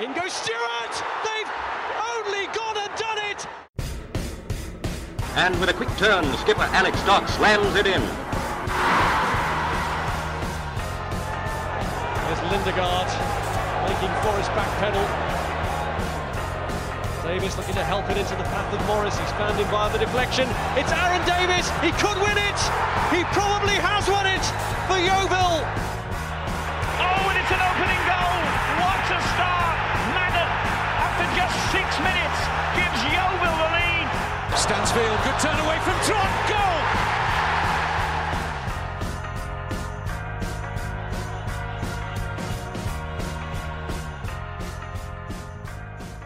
In goes Stewart! They've only gone and done it! And with a quick turn, skipper Alex Dock slams it in. There's Lindegaard making Forrest backpedal. Davis looking to help it into the path of Morris. He's found him via the deflection. It's Aaron Davis. He could win it. He probably has won it for Yeovil. Oh, and it's an opening goal. Stansfield, good turn away from Trot. Goal.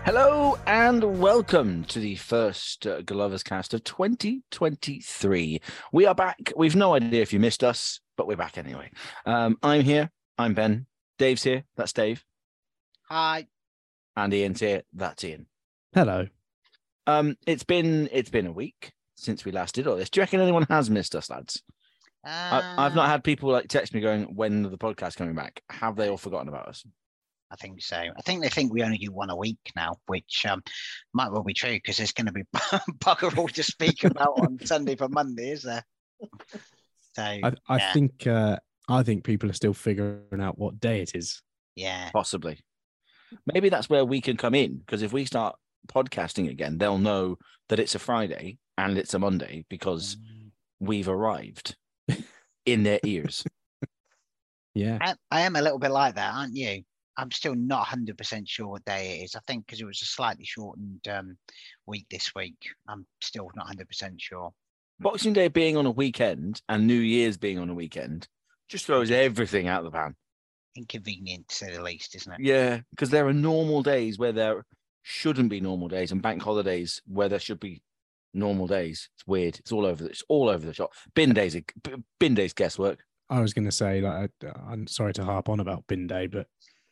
Hello and welcome to the first uh, Glover's cast of 2023. We are back. We've no idea if you missed us, but we're back anyway. Um, I'm here. I'm Ben. Dave's here. That's Dave. Hi. And Ian's here. That's Ian. Hello. Um, it's been it's been a week since we last did all this. Do you reckon anyone has missed us, lads? Uh, I, I've not had people like text me going, "When the podcast coming back?" Have they all forgotten about us? I think so. I think they think we only do one a week now, which um, might well be true because there's going to be bugger all to speak about on Sunday for Monday, is there? So I, I yeah. think uh, I think people are still figuring out what day it is. yeah, Possibly. Maybe that's where we can come in because if we start podcasting again, they'll know that it's a Friday and it's a Monday because we've arrived in their ears. Yeah. I, I am a little bit like that, aren't you? I'm still not 100% sure what day it is. I think because it was a slightly shortened um, week this week, I'm still not 100% sure. Boxing Day being on a weekend and New Year's being on a weekend just throws everything out of the pan. Inconvenient to say the least, isn't it? Yeah, because there are normal days where there shouldn't be normal days and bank holidays where there should be normal days. It's weird. It's all over. It's all over the shop. Bin days. b- Bin days. Guesswork. I was going to say, like, I, I'm sorry to harp on about bin day, but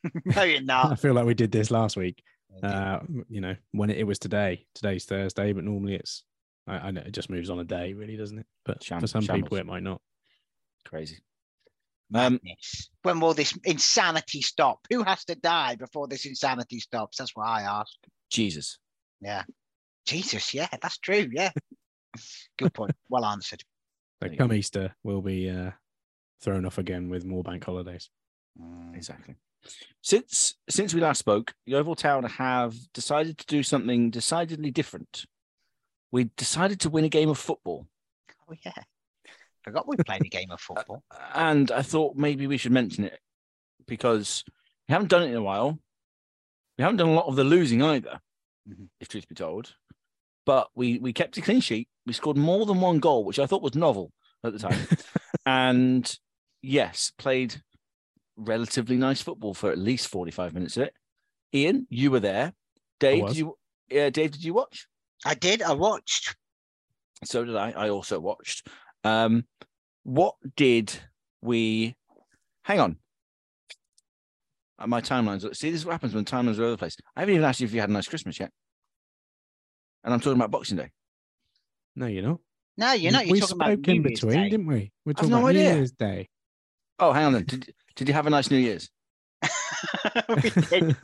no, you're not. I feel like we did this last week. Uh, you know, when it, it was today, today's Thursday, but normally it's, I, I know it just moves on a day, really, doesn't it? But Sham- for some shambles. people, it might not. Crazy. Um, when will this insanity stop? Who has to die before this insanity stops? That's what I ask. Jesus. Yeah. Jesus, yeah, that's true. Yeah. Good point. Well answered. So There you come. Easter, we'll be uh, thrown off again with more bank holidays. Mm. Exactly. Since since we last spoke, the Yeovil Town have decided to do something decidedly different. We decided to win a game of football, Oh yeah. Forgot we played a game of football. and I thought maybe we should mention it because we haven't done it in a while. We haven't done a lot of the losing either, Mhm. if truth be told. But we we kept a clean sheet. We scored more than one goal, which I thought was novel at the time. and yes, played relatively nice football for at least 45 minutes of it. Ian, you were there. Dave, did you yeah, Dave, did you watch? I did. I watched. So did I. I also watched. Um, what did we hang on? uh, my timelines. See, this is what happens when timelines are all over the place. I haven't even asked you if you had a nice Christmas yet. And I'm talking about Boxing Day. No, you're not. No, you're not. You're we talking spoke about New in Year's between, Day. didn't we? We're I've talking no about New. Year's Day. Oh, hang on then. Did, did you have a nice New Year's? We did.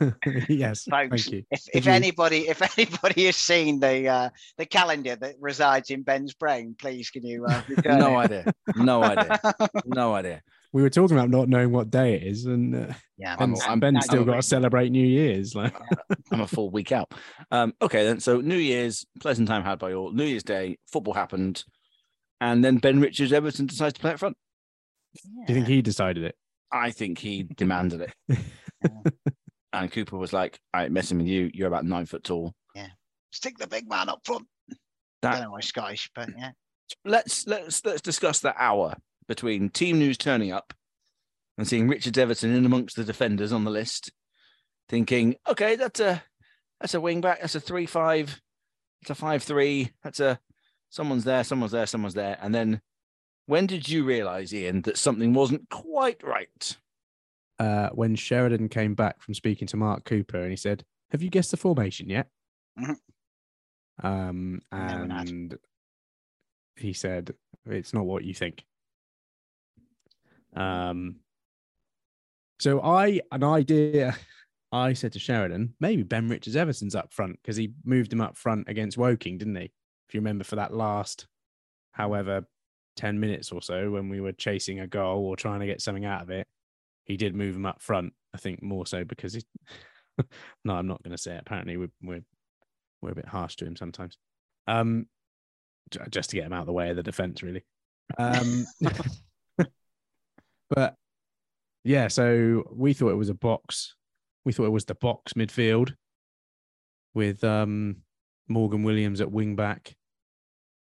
yes, Folks, thank you. If, Did if you- anybody, if anybody has seen the uh, the calendar that resides in Ben's brain, please can you uh, No it? idea. No idea. No idea. we were talking about not knowing what day it is, and uh, Yeah, I'm- Ben's, I'm- Ben's I'm still got to celebrate New Year's. Like, I'm a full week out. Um, okay, then. So New Year's, pleasant time had by all. New Year's Day, football happened, and then Ben Richards Everton decides to play up front. do you think he decided it? I think he demanded it. and Cooper was like, "I ain't messing with you. You're about nine foot tall." Yeah, stick the big man up front. That- don't know why Scottish, but yeah. Let's let's let's discuss that hour between team news turning up and seeing Richards Everton in amongst the defenders on the list, thinking, "Okay, that's a that's a wing back. That's a three five. It's a five three. That's a someone's there. Someone's there. Someone's there." And then, when did you realise, Ian, that something wasn't quite right? uh, when Sheridan came back from speaking to Mark Cooper and he said, Have you guessed the formation yet? Mhm. Um, No one had. and he said, It's not what you think. Um, so I, an idea, I said to Sheridan, maybe Ben Richards Everton's up front because he moved him up front against Woking, didn't he? If you remember for that last, however, 10 minutes or so when we were chasing a goal or trying to get something out of it, he did move him up front. I think more so because he. no, I'm not going to say it. Apparently, we're we're we're a bit harsh to him sometimes. Um, just to get him out of the way of the defense, really. Um, but yeah, so we thought it was a box. We thought it was the box midfield with um Morgan Williams at wing back,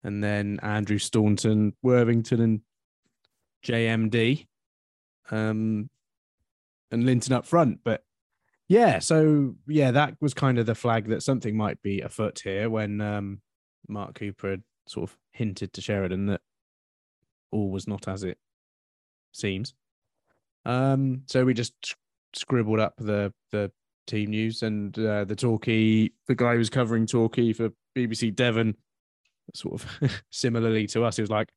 and then Andrew Staunton, Worthington, and JMD, um, and Linton up front. But yeah, so yeah, that was kind of the flag that something might be afoot here when um, Mark Cooper had sort of hinted to Sheridan that all was not as it seems. Um, so we just scribbled up the the team news and uh, the Torquay, the guy who was covering Torquay for BBC Devon, sort of similarly to us, he was like,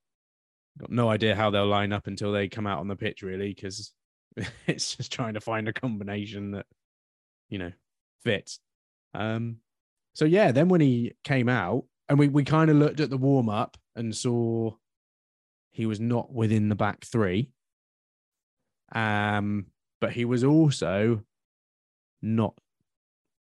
got no idea how they'll line up until they come out on the pitch, really, because it's just trying to find a combination that you know fits. Um, so yeah, then when he came out, and we we kind of looked at the warm up and saw he was not within the back three. Um, but he was also not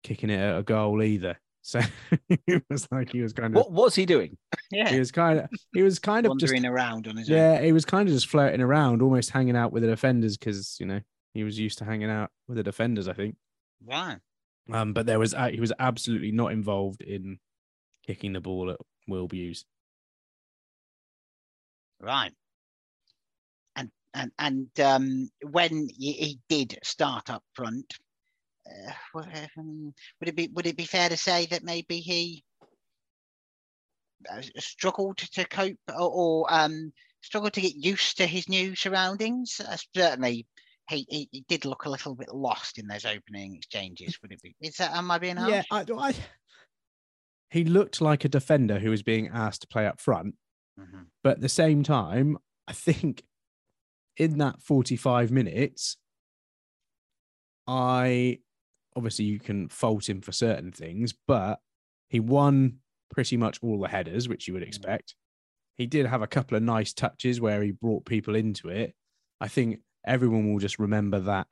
kicking it at a goal either. So it was like he was kind of What was he doing? Yeah. he was kind of he was kind of just Wandering around on his own. yeah, he was kind of just floating around, almost hanging out with the defenders because you know he was used to hanging out with the defenders. I think. Right. Um, but there was uh, he was absolutely not involved in kicking the ball at Will Buse. Right. And and and um, when he, he did start up front, what, would it be would it be fair to say that maybe he uh, struggled to cope or, or um, struggled to get used to his new surroundings? Uh, certainly, he, he he did look a little bit lost in those opening exchanges. Would it be? Is that am I being harsh? Yeah, I, I, he looked like a defender who was being asked to play up front, Mhm. but at the same time, I think in that forty-five minutes, I obviously you can fault him for certain things, but he won pretty much all the headers, which you would expect. He did have a couple of nice touches where he brought people into it. I think everyone will just remember that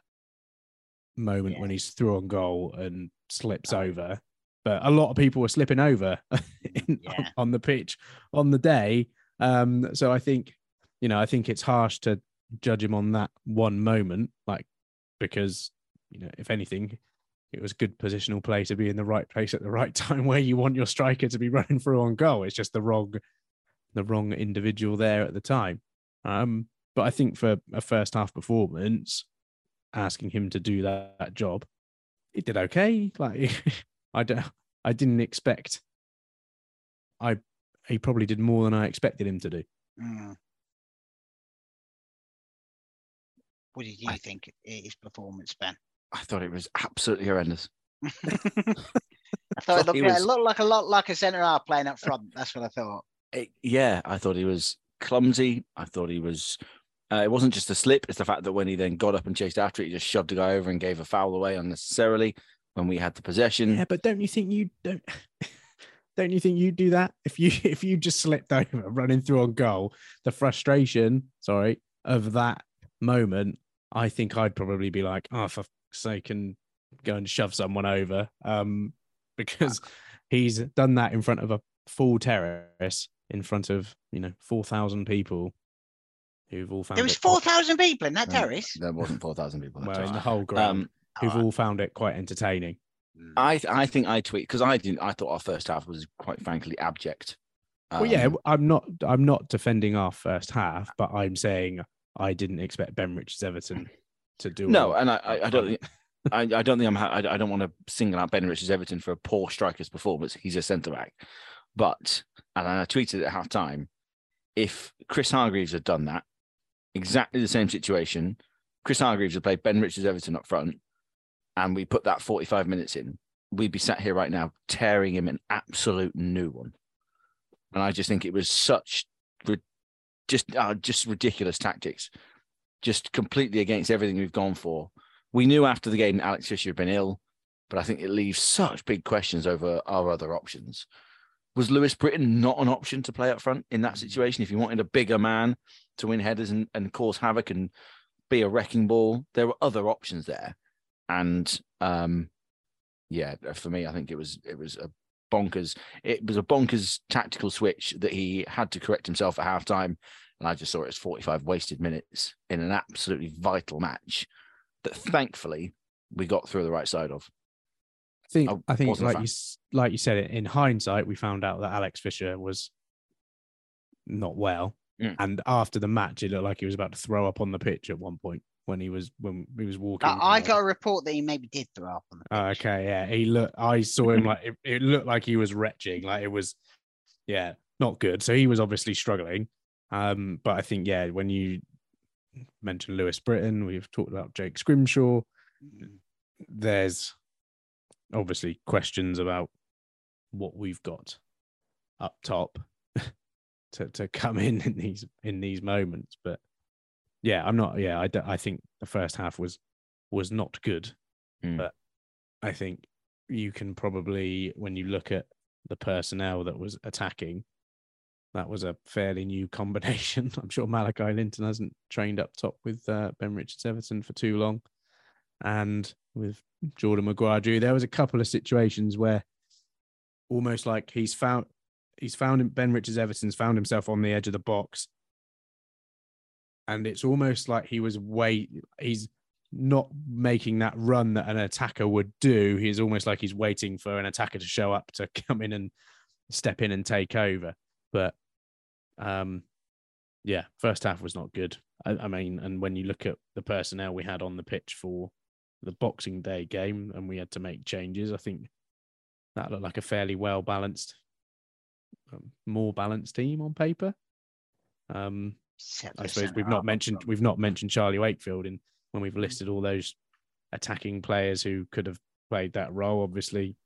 moment when he's through on goal and slips over. But a lot of people were slipping over in, on, Yeah. on the pitch on the day. Um, so I think, you know, I think it's harsh to judge him on that one moment, like because, you know, if anything, it was good positional play to be in the right place at the right time where you want your striker to be running through on goal. It's just the wrong, the wrong individual there at the time. Um, but I think for a first half performance, asking him to do that, that job, he did okay. Like I don't, I didn't expect. I he probably did more than I expected him to do. Mm. What did you think i- his performance, Ben? I thought it was absolutely horrendous. I thought Thought it looked, he like- was- it looked like a lot like a centre half playing up front. That's what I thought. It- yeah, I thought he was clumsy. I thought he was. Uh, it wasn't just a slip; it's the fact that when he then got up and chased after it, he just shoved a guy over and gave a foul away unnecessarily when we had the possession. Yeah, but don't you think you don't? Don't you think you'd do that if you if you just slipped over running through on goal? The frustration, sorry, of that moment, I think I'd probably be like, oh, for fuck's sake, can go and shove someone over, um, because he's done that in front of a full terrace, in front of you know four thousand people, who've all found There was four thousand people in that Um, terrace. There wasn't four thousand people. that well in the whole ground, Um, who've all found it quite entertaining. I I think I tweet because I didn't. I thought our first half was quite frankly abject. Well, yeah, Um, I'm not. I'm not defending our first half, but I'm saying I didn't expect Ben Richards Everton to do. No, and I, I, I don't I, I don't think I'm ha- I, I don't want to single out Ben Richards Everton for a poor striker's performance. He's a centre back, but and I tweeted at half time, if Chris Hargreaves had done that, exactly the same situation, Chris Hargreaves had played Ben Richards Everton up front, and we put that 45 minutes in, we'd be sat here right now tearing him an absolute new one. And I just think it was such just uh, just ridiculous tactics, just completely against everything we've gone for. We knew after the game Alex Fisher had been ill, but I think it leaves such big questions over our other options. Was Lewis Britton not an option to play up front in that situation? If you wanted a bigger man to win headers and, and cause havoc and be a wrecking ball, there were other options there. And um, yeah, for me, I think it was it was a bonkers. It was a bonkers tactical switch that he had to correct himself at halftime, and I just saw it as forty-five wasted minutes in an absolutely vital match that thankfully we got through the right side of. I think. I I think, like you, s- like you said, in hindsight, we found out that Alex Fisher was not well, Mm. and after the match, it looked like he was about to throw up on the pitch at one point when he was when he was walking. I, I got a report that he maybe did throw up on the Oh, okay, yeah. He looked. I saw him like it, it looked like he was retching. Like it was, yeah, not good. So he was obviously struggling. Um, but I think yeah, when you mentioned Lewis Britton, we've talked about Jake Scrimshaw. There's obviously questions about what we've got up top to to come in in these in these moments. But yeah, I'm not. Yeah, I, I think the first half was was not good, Mm. but I think you can probably when you look at the personnel that was attacking, that was a fairly new combination. I'm sure Malachi Linton hasn't trained up top with uh, Ben Richards Everton for too long, and with Jordan Maguire. There was a couple of situations where almost like he's found he's found Ben Richards Everton's found himself on the edge of the box, and it's almost like he was wait he's not making that run that an attacker would do. He's almost like he's waiting for an attacker to show up to come in and step in and take over. But um, yeah, first half was not good. I, I mean, and when you look at the personnel we had on the pitch for the Boxing Day game, and we had to make changes, I think that looked like a fairly well balanced, um, more balanced team on paper. Um, I suppose we've not mentioned we've not mentioned Charlie Wakefield in when we've listed all those attacking players who could have played that role. Obviously,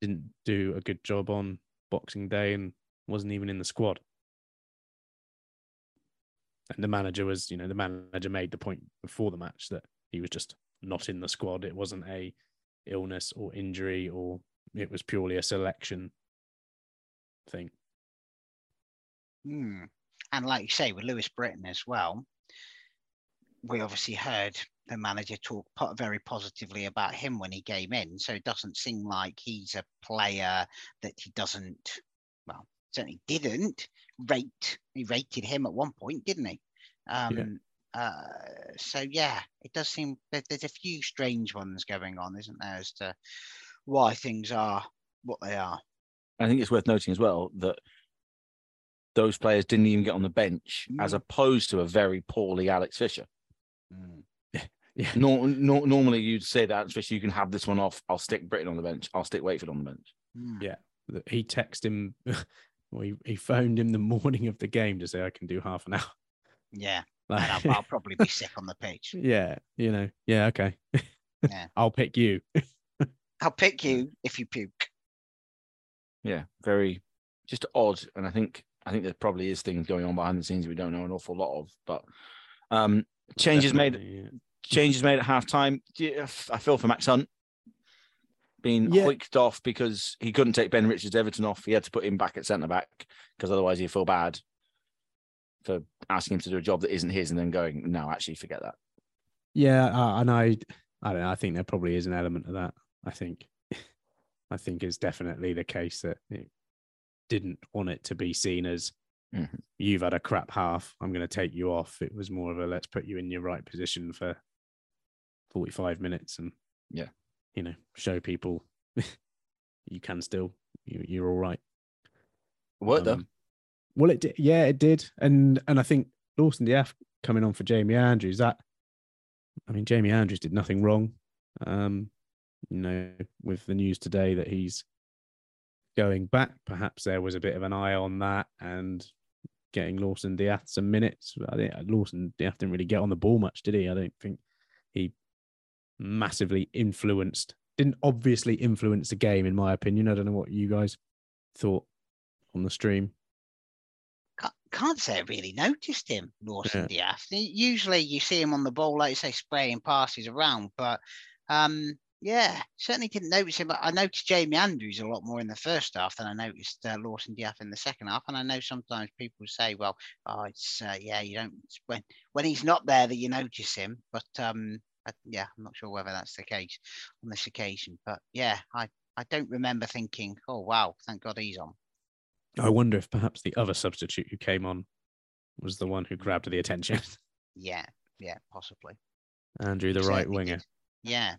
didn't do a good job on Boxing Day and wasn't even in the squad. And the manager was, you know, the manager made the point before the match that he was just not in the squad. It wasn't a illness or injury, or it was purely a selection thing. Hmm. And like you say, with Lewis Britton as well, we obviously heard the manager talk very positively about him when he came in. So it doesn't seem like he's a player that he doesn't, well, certainly didn't rate. He rated him at one point, didn't he? Um, uh, so yeah, it does seem that there's a few strange ones going on, isn't there, as to why things are what they are. I think it's worth noting as well that those players didn't even get on the bench, as opposed to a very poorly Alex Fisher. Yeah. Nor, nor, normally you'd say that Alex Fisher, you can have this one off. I'll stick Britton on the bench. I'll stick Wakefield on the bench. Yeah, he texted him. Well, he, he phoned him the morning of the game to say I can do half an hour. Yeah. Like- and I'll, I'll probably be sick on the pitch. Yeah, you know, yeah, okay. Yeah. I'll pick you. I'll pick you if you puke. Yeah, very just odd. And I think I think there probably is things going on behind the scenes we don't know an awful lot of. But um changes made yeah. changes made at halftime. I feel for Max Hunt being Yeah. hoiked off because he couldn't take Ben Richards Everton off. He had to put him back at centre back because otherwise he'd feel bad for asking him to do a job that isn't his and then going, no, actually forget that. Yeah, uh, and I, I don't know. I think there probably is an element of that. I think, I think it's definitely the case that it didn't want it to be seen as Mhm. you've had a crap half. I'm going to take you off. It was more of a let's put you in your right position for 45 minutes and Yeah. You know, show people you can still you, you're all right. What though? Um, Well, it did. Yeah, it did. And and I think Lawson D'Ath coming on for Jamie Andrews. That, I mean, Jamie Andrews did nothing wrong. Um, you know, with the news today that he's going back, perhaps there was a bit of an eye on that and getting Lawson D'Ath some minutes. I think Lawson D'Ath didn't really get on the ball much, did he? I don't think he massively influenced. Didn't obviously influence the game, in my opinion. I don't know what you guys thought on the stream. Can't, can't say I really noticed him, Lawson D'Ath. Usually you see him on the ball, like you say, spraying passes around, but um, yeah, certainly didn't notice him. But I noticed Jamie Andrews a lot more in the first half than I noticed uh, Lawson D'Ath in the second half. And I know sometimes people say, well, oh, it's uh, yeah, you don't when when he's not there that you notice him. But um, I, yeah, I'm not sure whether that's the case on this occasion. But yeah, I I don't remember thinking, oh wow, thank God he's on. I wonder if perhaps the other substitute who came on was the one who grabbed the attention. Yeah, yeah, possibly. Andrew, the right winger. did. Yeah.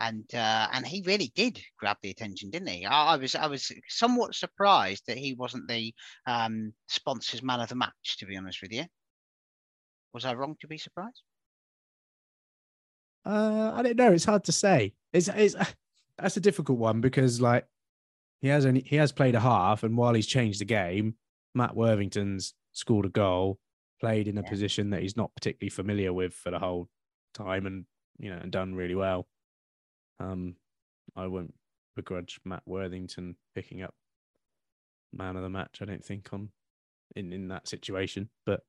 And uh, and he really did grab the attention, didn't he? I, I was I was somewhat surprised that he wasn't the um, sponsors man of the match. To be honest with you, was I wrong to be surprised? Uh, I don't know. It's hard to say. It's, it's that's a difficult one because like he has only he has played a half, and while he's changed the game, Matt Worthington's scored a goal, played in a Yeah. position that he's not particularly familiar with for the whole time, and you know, and done really well. Um, I won't begrudge Matt Worthington picking up man of the match. I don't think on in in that situation, but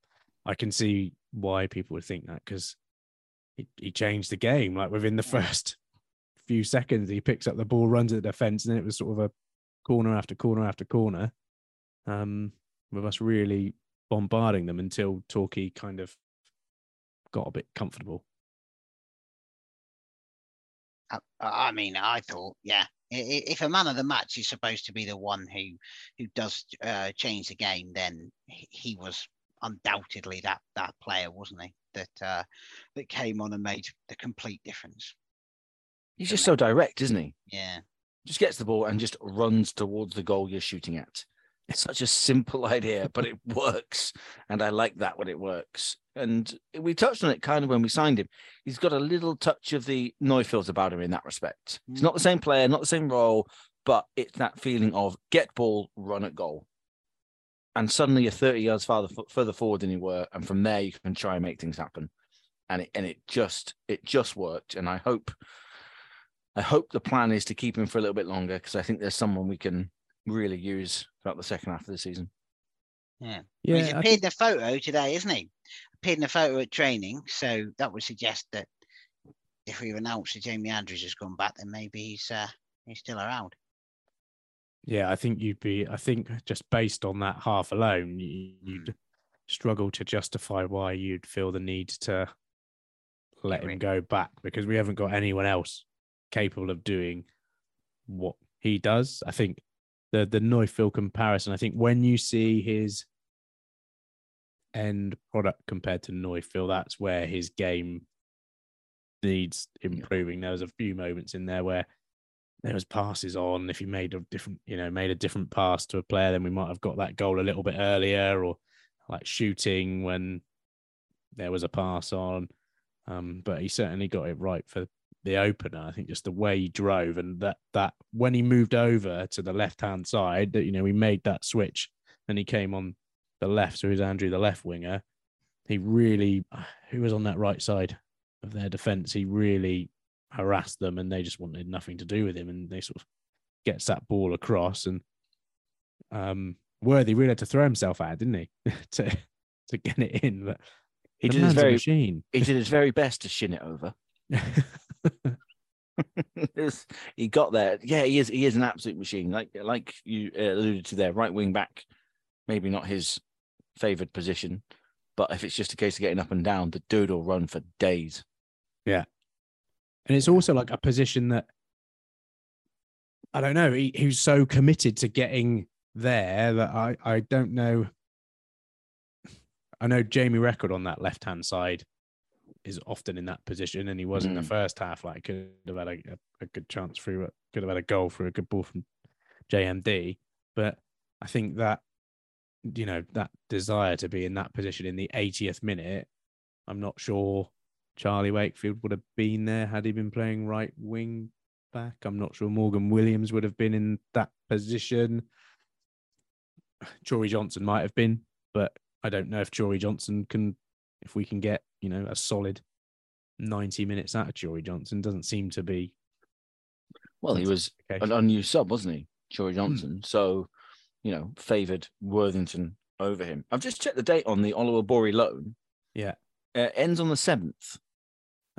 I can see why people would think that because he, he changed the game. Like within the first few seconds, he picks up the ball, runs at the defense, and then it was sort of a corner after corner after corner. Um, with us really bombarding them until Torquay kind of got a bit comfortable. I, mean, I thought, yeah, if a man of the match is supposed to be the one who who does uh, change the game, then he he was undoubtedly that that player, wasn't he? That uh, that came on and made the complete difference. He's just so direct, isn't he? Yeah, Just gets the ball and just runs towards the goal you're shooting at. It's such a simple idea, but it works. And I like that when it works. And we touched on it kind of when we signed him. He's got a little touch of the Neufville about him in that respect. He's not the same player, not the same role, but it's that feeling of get ball, run at goal. And suddenly you're 30 yards farther further forward than you were. And from there you can try and make things happen. And it and it just it just worked. And I hope I hope the plan is to keep him for a little bit longer because I think there's someone we can really use throughout the second half of the season. yeah. Yeah, he's appeared think- in a photo today, isn't he? Appeared in a photo at training, so that would suggest that if we've announced that Jamie Andrews has gone back, then maybe he's uh, he's still around. Yeah, I think you'd be. I think just based on that half alone, you, you'd mm. struggle to justify why you'd feel the need to let him go back because we haven't got anyone else capable of doing what he does. I think the the Neufville comparison. I think when you see his end product compared to Neufville, that's where his game needs improving. There was a few moments in there where there was passes on. If he made a different, you know, made a different pass to a player, then we might have got that goal a little bit earlier, or like shooting when there was a pass on. Um, but he certainly got it right for the opener. I think just the way he drove and that that when he moved over to the left hand side, that you know, we made that switch and he came on the left, so was Andrew, the left winger. He really who was on that right side of their defence, he really harassed them, and they just wanted nothing to do with him, and they sort of gets that ball across, and um, Worthy really had to throw himself at, it, didn't he, to to get it in? But He did his a very machine. he did his very best to shin it over. He got there. Yeah, he is. He is an absolute machine. Like like you uh, alluded to there, right wing back, maybe not his favoured position, but if it's just a case of getting up and down, the dude will run for days. Yeah. And it's also like a position that I don't know, he, he was so committed to getting there that I, I don't know. I know Jamie Reckord on that left hand side is often in that position, and he was in the Mm. first half. Like could have had a, a, a good chance through could have had a goal through a good ball from JMD. But I think that you know that desire to be in that position in the 80th minute, I'm not sure Charlie Wakefield would have been there had he been playing right wing back. I'm not sure Morgan Williams would have been in that position. Jory Johnson might have been, but I don't know if Jory Johnson can, if we can get, you know, a solid 90 minutes out of Jory Johnson. Doesn't seem to be. Well, he was an unused sub, wasn't he, Hmm. Jory Johnson? So, you know, favoured Worthington over him. I've just checked the date on the Oliver Bory loan. Yeah. Uh, ends on the seventh.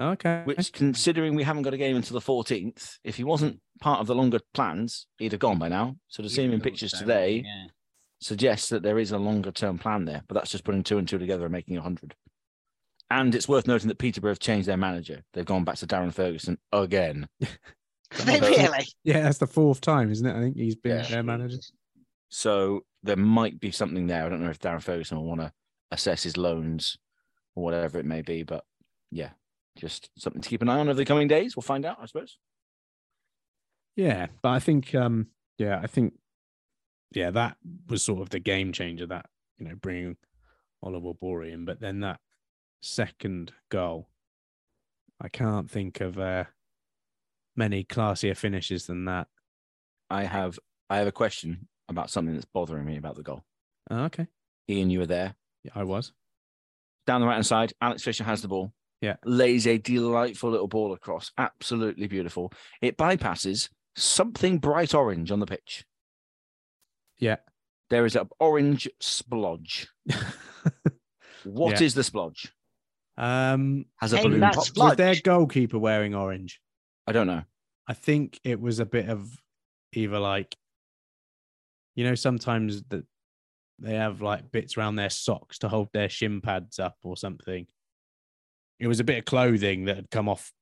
Okay. Which, considering we haven't got a game until the 14th, if he wasn't part of the longer plans, he'd have gone by now. So to see him in pictures today Yeah. suggests that there is a longer term plan there, but that's just putting two and two together and making a 100. And it's worth noting that Peterborough have changed their manager. They've gone back to Darren Ferguson again. They really? Yeah, that's the fourth time, isn't it? I think he's been Yeah. their manager. So there might be something there. I don't know if Darren Ferguson will want to assess his loans or whatever it may be, but yeah, just something to keep an eye on over the coming days. We'll find out, I suppose. Yeah, but I think, um, yeah, I think, yeah, that was sort of the game changer. That you know, bringing Oliver Bory in, but then that second goal, I can't think of uh, many classier finishes than that. I have I have a question about something that's bothering me about the goal. Oh, okay, Ian, you were there. yeah, I was. Down the right hand side, Alex Fisher has the ball. Yeah. Lays a delightful little ball across. Absolutely beautiful. It bypasses something bright orange on the pitch. Yeah. There is an orange splodge. What is Yeah. the splodge? Um, Has a Hey, balloon popped? splodge. was their goalkeeper wearing orange? I don't know. I think it was a bit of either like, you know, sometimes that they have like bits around their socks to hold their shin pads up or something. It was a bit of clothing that had come off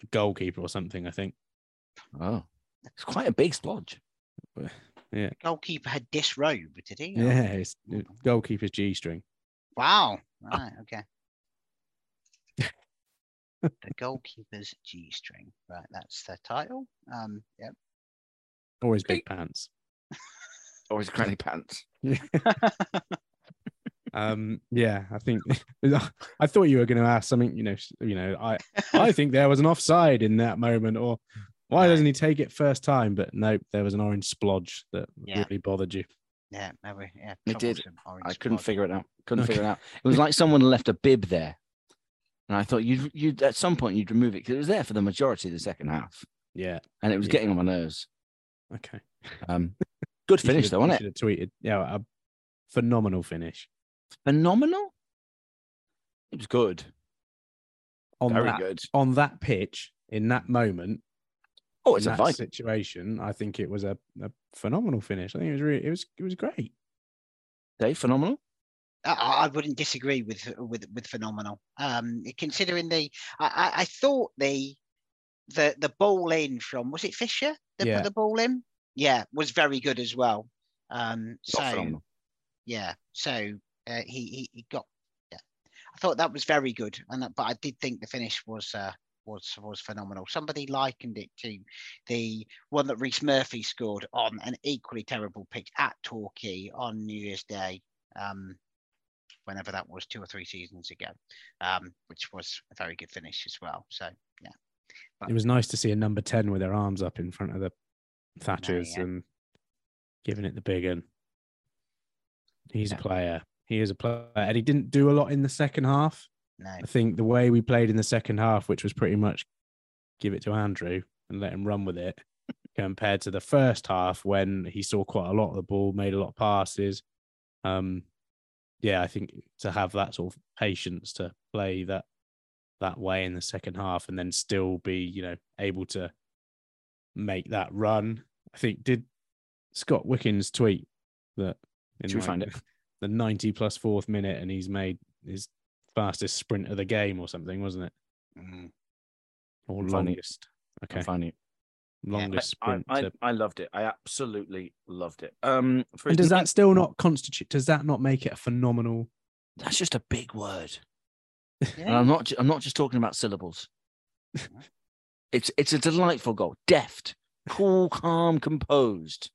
the goalkeeper or something. I think. Oh, it's quite a big splodge. Yeah, Goalkeeper had disrobed, did he? yeah. It's goalkeeper's g string. Wow. Right. Okay. the goalkeeper's G string. Right. That's the title. Um. Yep. Or his big pants. Or his granny pants. Um, yeah, I think I thought you were going to ask something. You know, you know, I I think there was an offside in that moment, or why doesn't he take it first time? But nope, there was an orange splodge that Yeah. really bothered you. Yeah. Maybe. Yeah. It did. I couldn't spot. figure it out. Couldn't Okay. figure it out. It was like someone left a bib there. And I thought you'd, you'd at some point you'd remove it because it was there for the majority of the second half. Yeah. And it was Yeah. getting on my nerves. Okay. Um, good finish though, wasn't it? tweeted. Yeah, a phenomenal finish Phenomenal. It was good. on Very that good. on that pitch in that moment. Oh, it's in a that vibe. situation. I think it was a, a phenomenal finish. I think it was really, it was it was great. Dave, phenomenal. I, I wouldn't disagree with with with phenomenal. Um, considering the, I, I, I thought the, the the ball in from was it Fisher that Yeah. put the ball in? Yeah, was very good as well. Um, so phenomenal. yeah, so uh, he, he he got. Yeah, I thought that was very good, and that- but I did think the finish was uh, was was phenomenal. Somebody likened it to the one that Rhys Murphy scored on an equally terrible pitch at Torquay on New Year's Day. Um, whenever that was, two or three seasons ago, um, which was a very good finish as well. So yeah, It was nice to see a number ten with their arms up in front of the Thatchers yeah. and giving it the big one. He's a player. He is a player, and he didn't do a lot in the second half. no, I think the way we played in the second half, which was pretty much give it to Andrew and let him run with it, compared to the first half when he saw quite a lot of the ball, made a lot of passes. Um, yeah, I think to have that sort of patience to play that that way in the second half and then still be, you know, able to make that run. I think did Scott Wickens tweet that in Should we find it? The 90 plus fourth minute and he's made his fastest sprint of the game or something, wasn't it? Mm. Or I'm finding it. longest. Okay. I'm finding it. Longest I, sprint. I, to- I loved it. I absolutely loved it. Um, for and his does that still not constitute does that not make it a phenomenal That's just a big word. And Yeah. I'm not. I'm not just talking about syllables. it's it's a delightful goal. Deft, cool, calm, composed.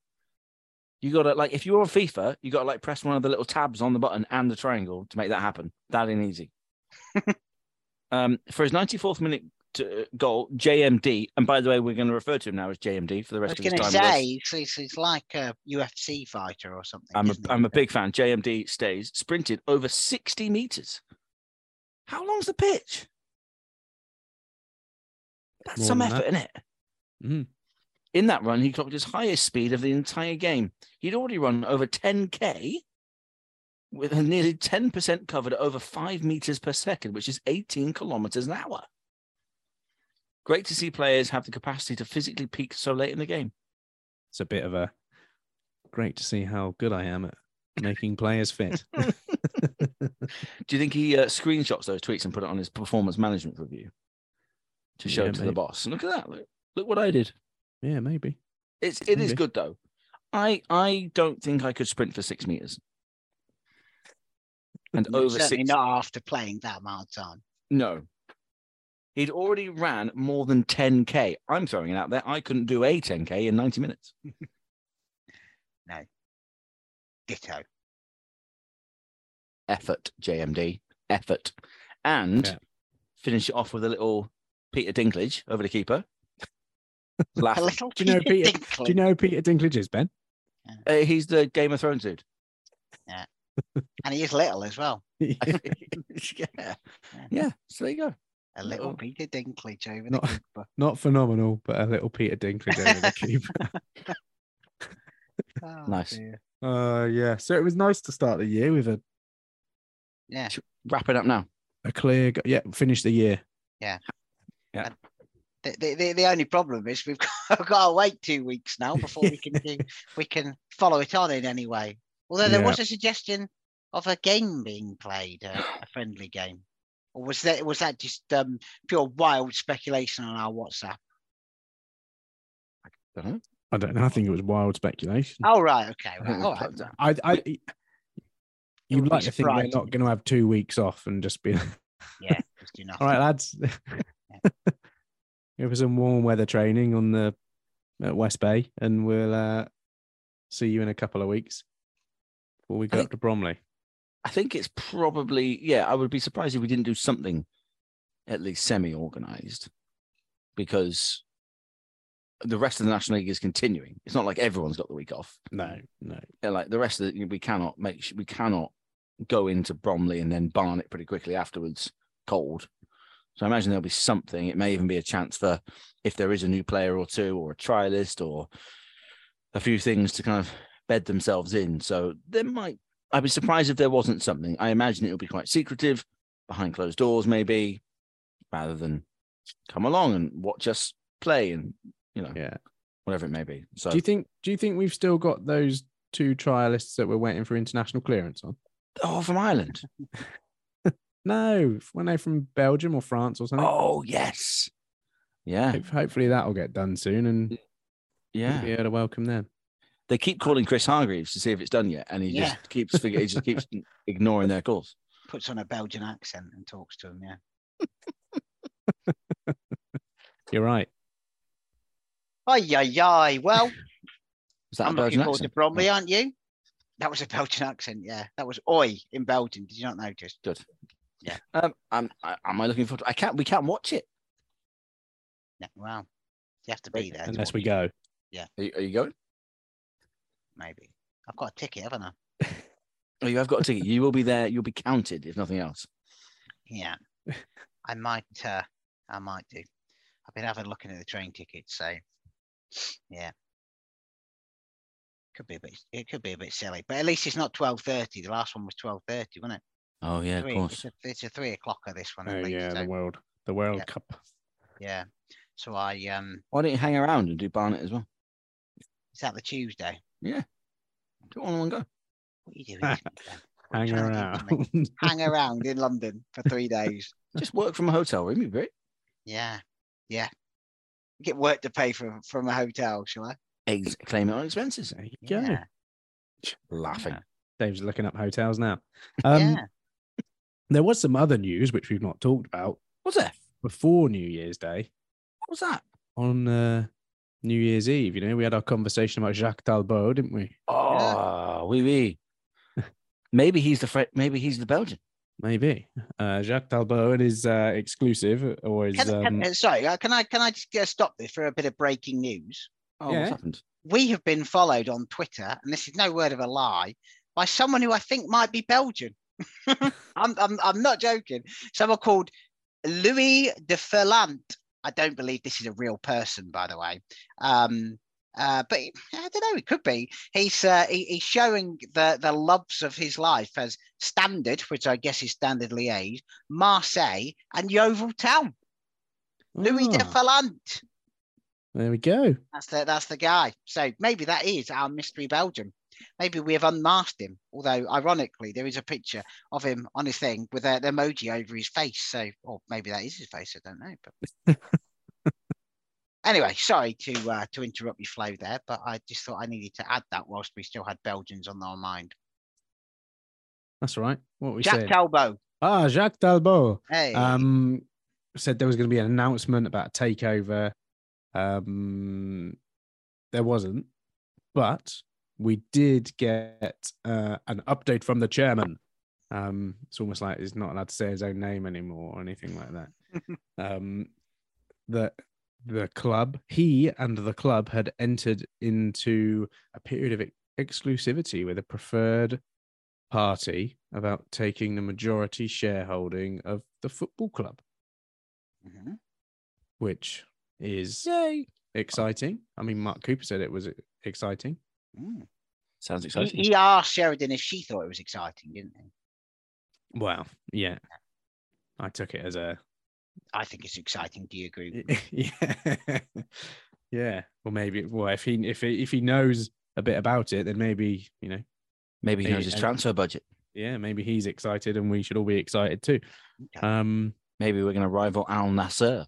You got to like if you're on FIFA, you got to like press one of the little tabs on the button and the triangle to make that happen. That ain't easy. um, for his 94th minute to, goal, JMD, and by the way, we're going to refer to him now as JMD for the rest of his going time. to going to say he's, he's, he's like a UFC fighter or something. I'm a, isn't he? I'm a big fan. JMD stays, sprinted over 60 meters. How long's the pitch? That's More some effort, that. isn't it? Mhm. In that run, he clocked his highest speed of the entire game. He'd already run over 10K with a nearly 10% covered over five meters per second, which is 18 kilometers an hour. Great to see players have the capacity to physically peak so late in the game. it's a bit of a great to see how good I am at making players fit. Do you think he uh, screenshots those tweets and put it on his performance management review to show Yeah, to the maybe. boss? Look at that! Look, look what I did. Yeah, maybe. It's it is Maybe. good though. I I don't think I could sprint for six meters. And No, over certainly six, not after playing that amount of time. no. He'd already ran more than 10k. I'm throwing it out there. I couldn't do a 10k in 90 minutes. No. Ditto. Effort, JMD. Effort. And Yeah. finish it off with a little Peter Dinklage over the keeper. A little Do you know Peter? Dinklage. Do you know who Peter Dinklage is, Ben? Uh, he's the Game of Thrones dude. Yeah, and he is little as well. yeah. Yeah. So there you go. A little Little- Peter Dinklage over Not- the keeper. Not phenomenal, but a little Peter Dinklage over the keeper. Oh, Nice. dear. Uh, yeah. So it was nice to start the year with a, Yeah. Wrap it up now. a clear, go- yeah, finish the year. The, the, the, the only problem is we've got, got to wait two weeks now before we can do we can follow it on in any way. Although there Yeah. was a suggestion of a game being played, a, a friendly game, or was that was that just um, pure wild speculation on our WhatsApp? I Dunno. I don't know. I think it was wild speculation. Oh right, okay, right, all right. I, I, you'd like to think they're not going to have two weeks off and just be, Yeah, just do nothing. all right, lads. Give us some warm weather training on the at West Bay, and we'll uh, see you in a couple of weeks before we go think- up to Bromley. I think it's probably yeah. I would be surprised if we didn't do something at least semi-organized, because the rest of the National League is continuing. It's not like everyone's got the week off. No, no. Yeah, like the rest of the, we cannot make we cannot go into Bromley and then barn it pretty quickly afterwards, cold. So I imagine there'll be something. It may even be a chance for if there is a new player or two, or a trialist, or a few things to kind of bed themselves in. So there might. I'd be surprised if there wasn't something. I imagine it'll be quite secretive, behind closed doors, maybe, rather than come along and watch us play and you know Yeah. whatever it may be. So Do you think? Do you think we've still got those two trialists that we're waiting for international clearance on? oh, from Ireland. No, when they from Belgium or France or something. Oh yes, yeah, Hope- Hopefully that will get done soon, and yeah. we'll be able to welcome them. They keep calling Chris Hargreaves to see if it's done yet, and he Yeah. just keeps figure, he just keeps ignoring their calls. Puts on a Belgian accent and talks to him. Yeah. You're right. Ay ay ay. Well, Is that I'm a looking Belgian forward to accent? Bromley, aren't you? That was a Belgian accent. Yeah, that was oi in Belgium. Did you not notice? Good. Yeah. Um, I'm, I, am I looking forward? To, I can't. We can't watch it. Yeah. Well, you have to be there. Unless watch we it, go. Are you, are you going? Maybe. I've got a ticket, haven't I? Oh, you have got a ticket. You will be there. You'll be counted, if nothing else. Yeah. I might. Uh, I might do. I've been having a looking at the train tickets, so yeah. Could be a bit it could be a bit silly. But at least it's not twelve thirty. The last one was twelve thirty, wasn't it? Oh yeah, three, of course. It's a, it's a three o'clocker this one at Oh least. yeah, so, the world, the World yeah. Cup. yeah. So I um Why don't you hang around and do Barnet as well? is that the Tuesday? Yeah. Do it all in one go. What are you doing? Hang trying do around. Hang around in London for three days. Just work from a hotel room, you'd be great. Yeah. Yeah. Get work to pay for from a hotel, shall I? Ex- claim it on expenses. There you go. Yeah. Laughing. Dave's looking up hotels now. Um, yeah. There was some other news which we've not talked about What's that? before New Year's Day. What was that? On uh, New Year's Eve, you know, we had our conversation about Jacques Talbot, didn't we? Oh, oui, oui. maybe he's the Fre- maybe he's the Belgian. Maybe uh, Jacques Talbot and his uh, exclusive or his. Can, can- um, uh, sorry, uh, can I can I just uh, stop this for a bit of breaking news? Oh, Yeah. what's happened? We have been followed on Twitter, and this is no word of a lie, by someone who I think might be Belgian. I'm, I'm I'm not joking. Someone called Louis de Ferland. I don't believe this is a real person, by the way. Um, uh, but I don't know. It could be. He's uh, he, he's showing the the loves of his life as Standard, which I guess is Standard Liège, Marseille, and Yeovil Town. Louis de ah, Ferland. there we go. That's the that's the guy. So maybe that is our mystery Belgian. Maybe we have unmasked him. Although ironically, there is a picture of him on his thing with an emoji over his face. So, or maybe that is his face. I don't know. But anyway, sorry to uh, to interrupt your flow there, but I just thought I needed to add that whilst we still had Belgians on our mind. That's right. What we Jack said. Talbot. ah, Jacques Talbot. Hey. Um, said there was going to be an announcement about a takeover. Um, there wasn't, but we did get uh, an update from the chairman. Um, it's almost like he's not allowed to say his own name anymore or anything like that. um, that the club, he and the club had entered into a period of exclusivity with a preferred party about taking the majority shareholding of the football club, Mhm. which is Yay. exciting. I mean, Mark Cooper said it was exciting. Mm. Sounds He, exciting. he asked Sheridan if she thought it was exciting, didn't he? Well, yeah, I took it as a I think it's exciting. Do you agree? with me? yeah, yeah. Well, maybe. Well, if he if he, if he knows a bit about it, then maybe you know, Maybe he knows his transfer budget. yeah, maybe he's excited, and we should all be excited too. Okay. Um, Maybe we're going to rival Al Nassr.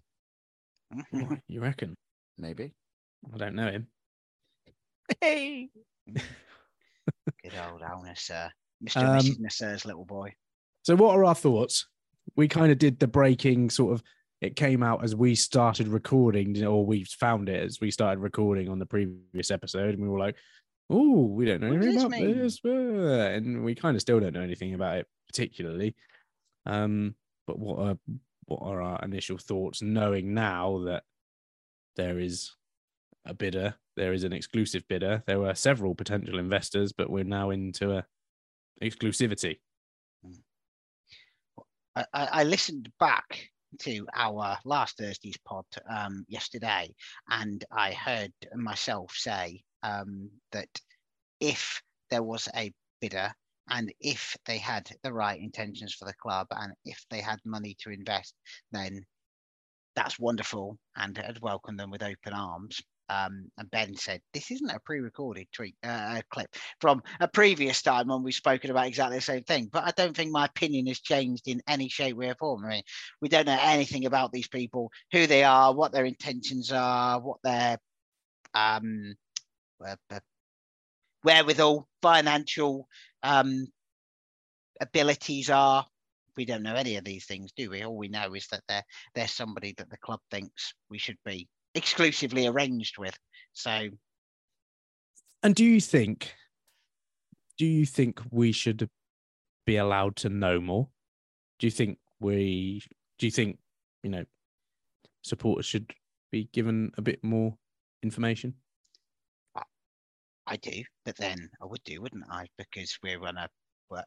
Mhm. you reckon? Maybe. I don't know him. Hey. Good old Al Nassr. Mr. Um, Mrs. Nasser's little boy. So, what are our thoughts? We kind of did the breaking sort of. It came out as we started recording, or we found it as we started recording on the previous episode, and we were like, "Oh, we don't know What anything about mean?" this," uh, and we kind of still don't know anything about it particularly. Um, but what are what are our initial thoughts, knowing now that there is a bidder, there is an exclusive bidder. There were several potential investors, but we're now into a exclusivity. I, I listened back to our last Thursday's pod um, yesterday, and I heard myself say um, that if there was a bidder and if they had the right intentions for the club and if they had money to invest, then that's wonderful and I'd welcome them with open arms. Um, and Ben said, "This isn't a pre-recorded tweet uh, clip from a previous time when we've spoken about exactly the same thing." But I don't think my opinion has changed in any shape, way, or form. I mean, we don't know anything about these people, who they are, what their intentions are, what their um, uh, uh, wherewithal, financial um, abilities are. We don't know any of these things, do we? All we know is that they're they're somebody that the club thinks we should be exclusively arranged with. So And do you think do you think we should be allowed to know more? Do you think we do you think, you know, supporters should be given a bit more information? I do, but then I would do, wouldn't I? Because we're on a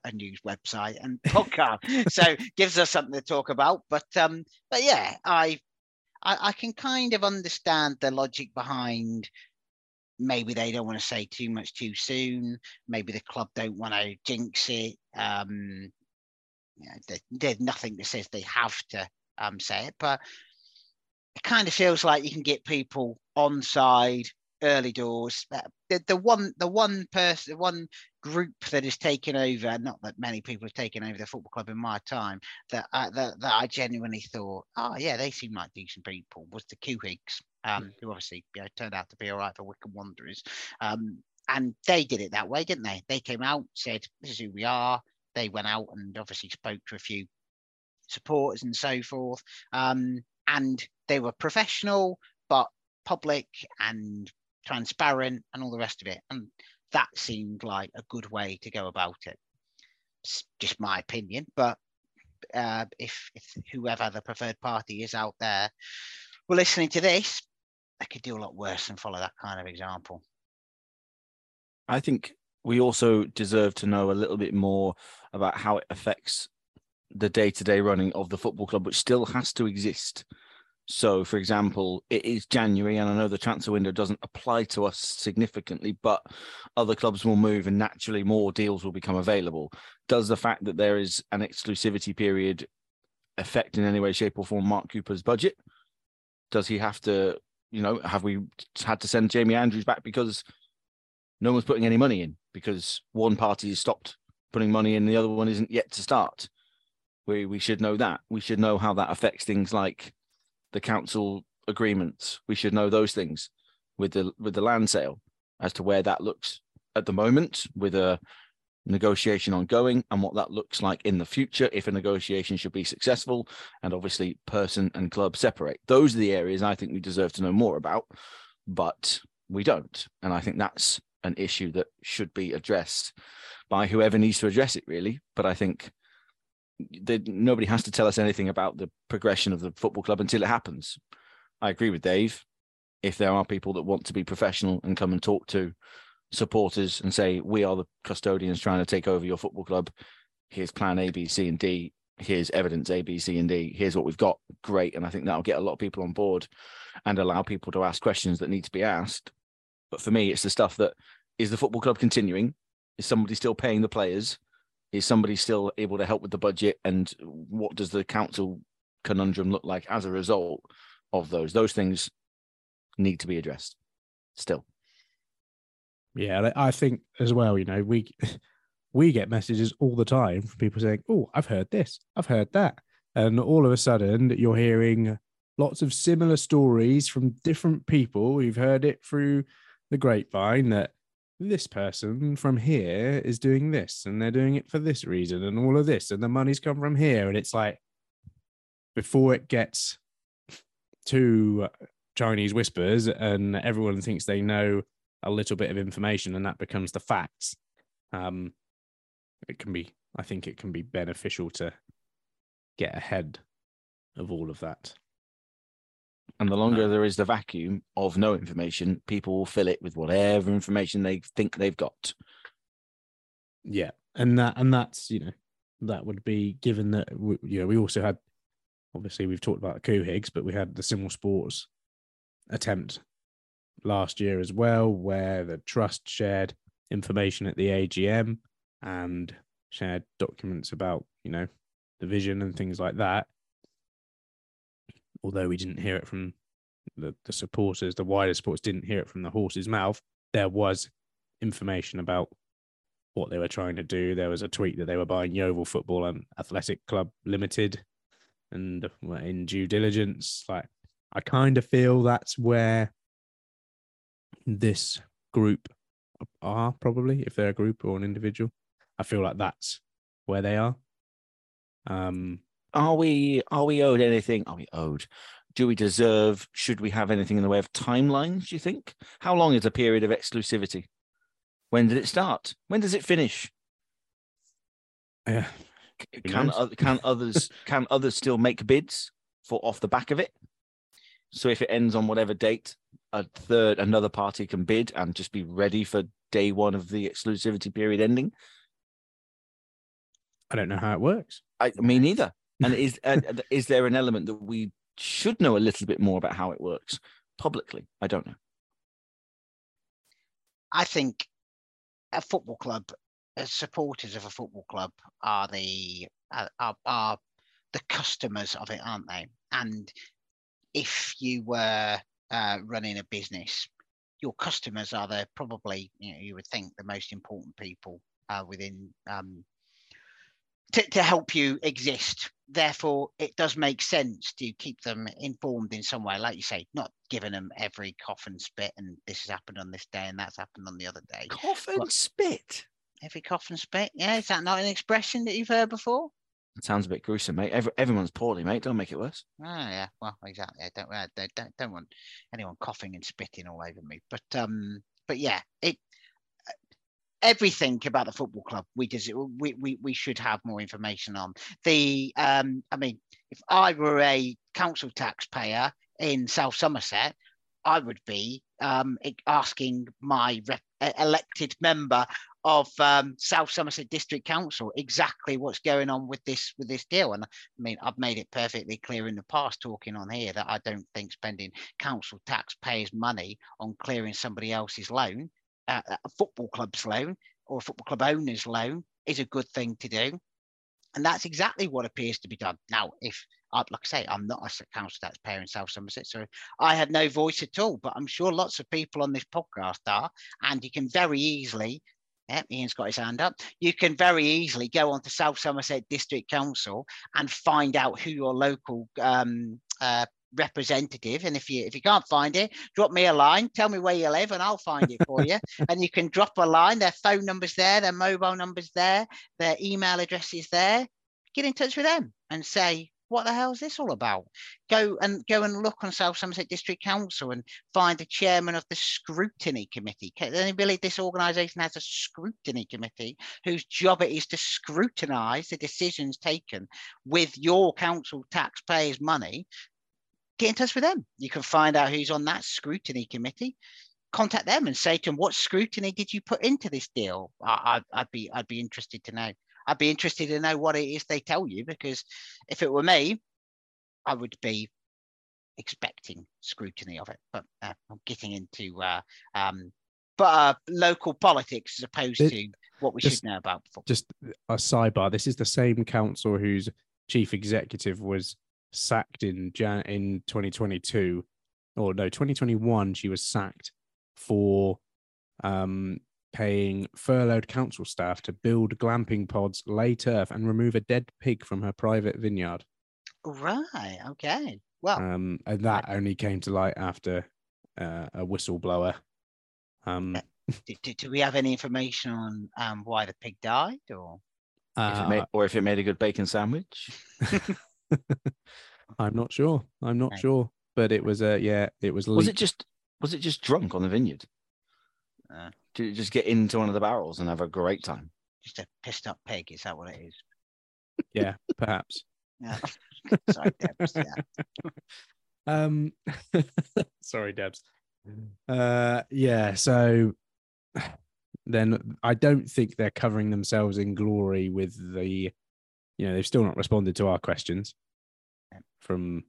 a news website and podcast, so gives us something to talk about. But um, but yeah, I I, I can kind of understand the logic behind maybe they don't want to say too much too soon. Maybe the club don't want to jinx it. Um, you there's nothing that says they have to um, say it, but it kind of feels like you can get people on side early doors. The, the one the one person the one group that has taken over, not that many people have taken over the football club in my time, that I, that, that I genuinely thought, oh yeah, they seem like decent people, was the Couhigs, um, mm. who obviously you know, turned out to be all right for Wycombe Wanderers. Um, and they did it that way, didn't they? They came out, said, this is who we are. They went out and obviously spoke to a few supporters and so forth. Um, and they were professional, but public and transparent and all the rest of it. And that seemed like a good way to go about it. It's just my opinion, but uh, if, if whoever the preferred party is out there were listening to this, they could do a lot worse than follow that kind of example. I think we also deserve to know a little bit more about how it affects the day-to-day running of the football club, which still has to exist. So, for example, it is January, and I know the transfer window doesn't apply to us significantly, but other clubs will move and naturally more deals will become available. Does the fact that there is an exclusivity period affect in any way, shape, or form Mark Cooper's budget? Does he have to, you know, have we had to send Jamie Andrews back because no one's putting any money in because one party has stopped putting money in, the other one isn't yet to start? We, we should know that. We should know how that affects things like the council agreements. We should know those things with the with the land sale as to where that looks at the moment with a negotiation ongoing and what that looks like in the future if a negotiation should be successful and obviously person and club separate those are the areas i think we deserve to know more about but we don't and i think that's an issue that should be addressed by whoever needs to address it really but i think nobody has to tell us anything about the progression of the football club until it happens. I agree with Dave. If there are people that want to be professional and come and talk to supporters and say, we are the custodians trying to take over your football club, here's plan A, B, C, and D, here's evidence A, B, C, and D, here's what we've got, great. And I think that'll get a lot of people on board and allow people to ask questions that need to be asked. But for me, it's the stuff that is the football club continuing? Is somebody still paying the players? Is somebody still able to help with the budget? And what does the council conundrum look like as a result of those? Those things need to be addressed still. Yeah i think as well you know we we get messages all the time from people saying oh i've heard this i've heard that. And all of a sudden you're hearing lots of similar stories from different people. Who've heard it through the grapevine that this person from here is doing this and they're doing it for this reason and all of this and the money's come from here and it's like before it gets to chinese whispers and everyone thinks they know a little bit of information and that becomes the facts um it can be i think it can be beneficial to get ahead of all of that and the longer there is the vacuum of no information, people will fill it with whatever information they think they've got. Yeah, and that and that's you know that would be given that we, you know we also had obviously we've talked about Couhigs, but we had the Simul Sports attempt last year as well, where the trust shared information at the AGM and shared documents about you know the vision and things like that although we didn't hear it from the, the supporters, the wider supporters didn't hear it from the horse's mouth, there was information about what they were trying to do. There was a tweet that they were buying Yeovil Football and Athletic Club Limited and in due diligence. Like, I kind of feel that's where this group are probably, if they're a group or an individual. I feel like that's where they are. Um, are we are we owed anything? Are we owed? Do we deserve? Should we have anything in the way of timelines? Do you think? How long is a period of exclusivity? When did it start? When does it finish? Yeah. Can can others can others still make bids for off the back of it? So if it ends on whatever date, a third another party can bid and just be ready for day one of the exclusivity period ending. I don't know how it works. I me neither. And is uh, is there an element that we should know a little bit more about how it works publicly. I don't know. I think a football club, as supporters of a football club, are the are, are, are the customers of it, aren't they? And if you were uh, running a business, your customers are the probably you know you would think the most important people uh, within um, to, to help you exist. Therefore, it does make sense to keep them informed in some way, like you say, not giving them every cough and spit and this has happened on this day and that's happened on the other day. Cough and spit. Every cough and spit. Yeah, is that not an expression that you've heard before? It sounds a bit gruesome, mate. Every, everyone's poorly, mate. Don't make it worse. Oh yeah, well, exactly. I don't, I don't, don't, don't want anyone coughing and spitting all over me. But um, but yeah, it everything about the football club we we, we, we should have more information on the um i mean if i were a council taxpayer in south somerset i would be um asking my rep- elected member of um, South Somerset District Council exactly what's going on with this with this deal. And I mean, I've made it perfectly clear in the past talking on here that I don't think spending council taxpayers' money on clearing somebody else's loan uh, a football club's loan or a football club owner's loan is a good thing to do. And that's exactly what appears to be done. Now, if, like I say, I'm not a council taxpayer in South Somerset, so I have no voice at all, but I'm sure lots of people on this podcast are. And you can very easily, yeah, Ian's got his hand up, you can very easily go on to South Somerset District Council and find out who your local um, uh, representative and if you if you can't find it drop me a line tell me where you live and i'll find it for you. And you can drop a line their phone numbers there their mobile numbers there their email address is there. Get in touch with them and say what the hell is this all about? Go and go and look on south somerset district council and find the chairman of the scrutiny committee. Anybody believe this organization has a scrutiny committee whose job it is to scrutinize the decisions taken with your council taxpayers money get in touch with them. You can find out who's on that scrutiny committee. Contact them and say to them, "What scrutiny did you put into this deal?" I, would be I'd be interested to know. I'd be interested to know what it is they tell you because if it were me, I would be expecting scrutiny of it. But uh, I'm getting into uh, um, but uh, local politics as opposed it, to what we just, should know about. Football. Just a sidebar. This is the same council whose chief executive was sacked in Jan in 2022 or no 2021 she was sacked for um, paying furloughed council staff to build glamping pods lay turf and remove a dead pig from her private vineyard. Right okay. Well um, and that only came to light after uh, a whistleblower. Um, do, do, do, we have any information on um, why the pig died or? Uh, if made, or if it made a good bacon sandwich I'm not sure. I'm not sure. But it was uh yeah, it was Was it just was it just drunk on the vineyard? Uh, Did you just get into one of the barrels and have a great time? Just a pissed up pig, is that what it is? Yeah, perhaps. yeah. Sorry, Debs. Yeah. um sorry, Debs. Uh yeah, so then I don't think they're covering themselves in glory with the you know, they've still not responded to our questions from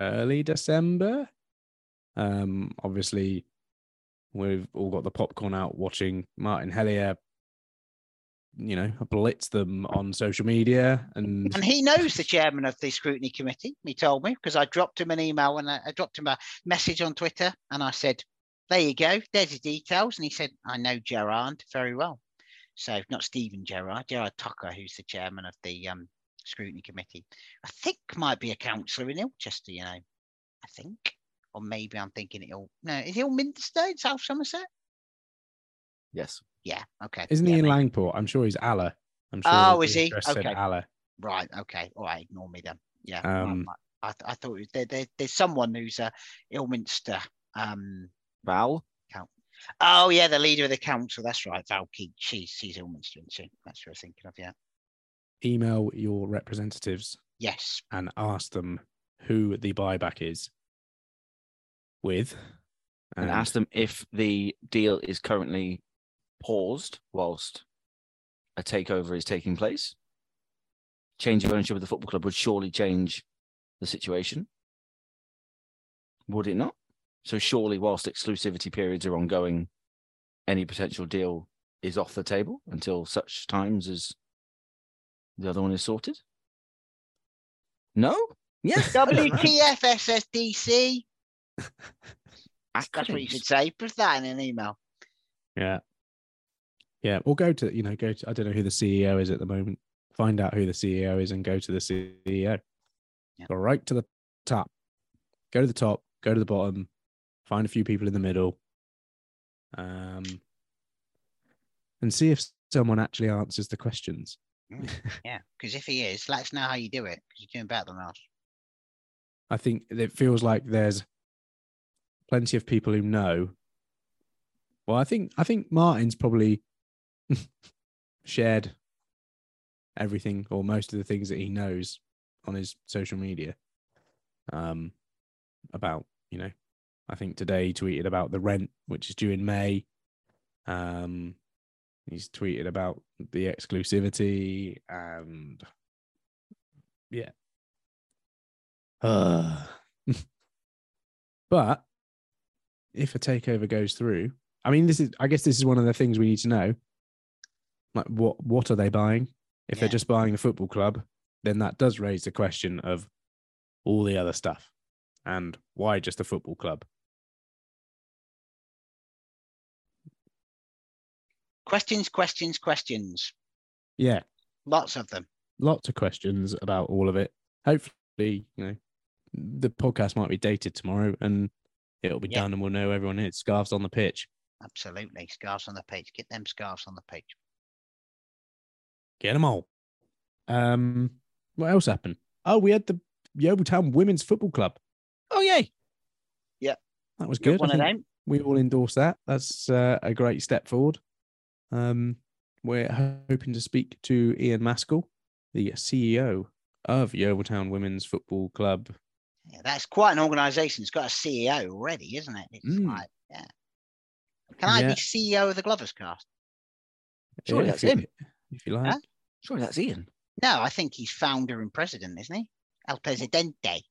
early December. Um, obviously, we've all got the popcorn out watching Martin Hellier, you know, blitz them on social media, and and he knows the chairman of the scrutiny committee. He told me because I dropped him an email and I, I dropped him a message on Twitter, and I said, "There you go, there's the details." And he said, "I know Gerard very well." So not Steven Gerrard, Gerard Tucker, who's the chairman of the um, scrutiny committee. I think might be a councillor in Ilchester, you know. I think. Or maybe I'm thinking it'll no, is Ilminster in South Somerset? Yes. Yeah, okay. Isn't yeah, he in maybe. Langport? I'm sure he's Allah. I'm sure Oh, is he? Okay. Allah. Right, okay. All right, ignore me then. Yeah. Um, I, I, I thought there, there, there's someone who's a Ilminster um Val. Count. Oh yeah, the leader of the council. That's right, Val Keitch. She's she's Ilminster, isn't she? That's what I'm thinking of. Yeah email your representatives yes and ask them who the buyback is with and, and ask them if the deal is currently paused whilst a takeover is taking place change of ownership of the football club would surely change the situation Would it not? So surely, whilst exclusivity periods are ongoing, any potential deal is off the table until such times as the other one is sorted. No. Yes. WTF SSDC. That's what you should say. Put that in an email. Yeah. Yeah. Or go to, you know, go to, I don't know who the CEO is at the moment. Find out who the CEO is and go to the CEO. Go right to the top. Go to the top, go to the bottom, find a few people in the middle. Um, and see if someone actually answers the questions. Mm, yeah, because if he is, let us know how you do it because you're doing better than us. I think it feels like there's plenty of people who know. Well, I think I think Martin's probably shared everything or most of the things that he knows on his social media um, about, you know, I think today he tweeted about the rent, which is due in May. Um, he's tweeted about the exclusivity and yeah. Uh, but if a takeover goes through, I mean, this is, I guess this is one of the things we need to know. Like, what, what are they buying? If they're just buying the football club, then that does raise the question of all the other stuff and why just a football club? Questions, questions, questions. Yeah. Lots of them. Lots of questions about all of it. Hopefully, you know, the podcast might be dated tomorrow and it'll be Yeah. done and we'll know everyone is. scarves on the pitch. Absolutely. Scarves on the pitch. Get them scarves on the pitch. Get them all. Um, what else happened? Oh, we had the Yeovil Women's Football Club. Oh, yay. Yeah. That was Good good. one of them. We all endorse that. That's uh, a great step forward. Um, we're hoping to speak to Ian Maskell, the CEO of Yeovil Women's Football Club. Yeah, that's quite an organisation. It's got a CEO already, isn't it? It's Mm. like, yeah. Can I Yeah. be CEO of the Glovers cast? Surely Yeah, that's if you- him. If you like. Huh? Surely that's Ian. No, I think he's founder and president, isn't he? El Presidente.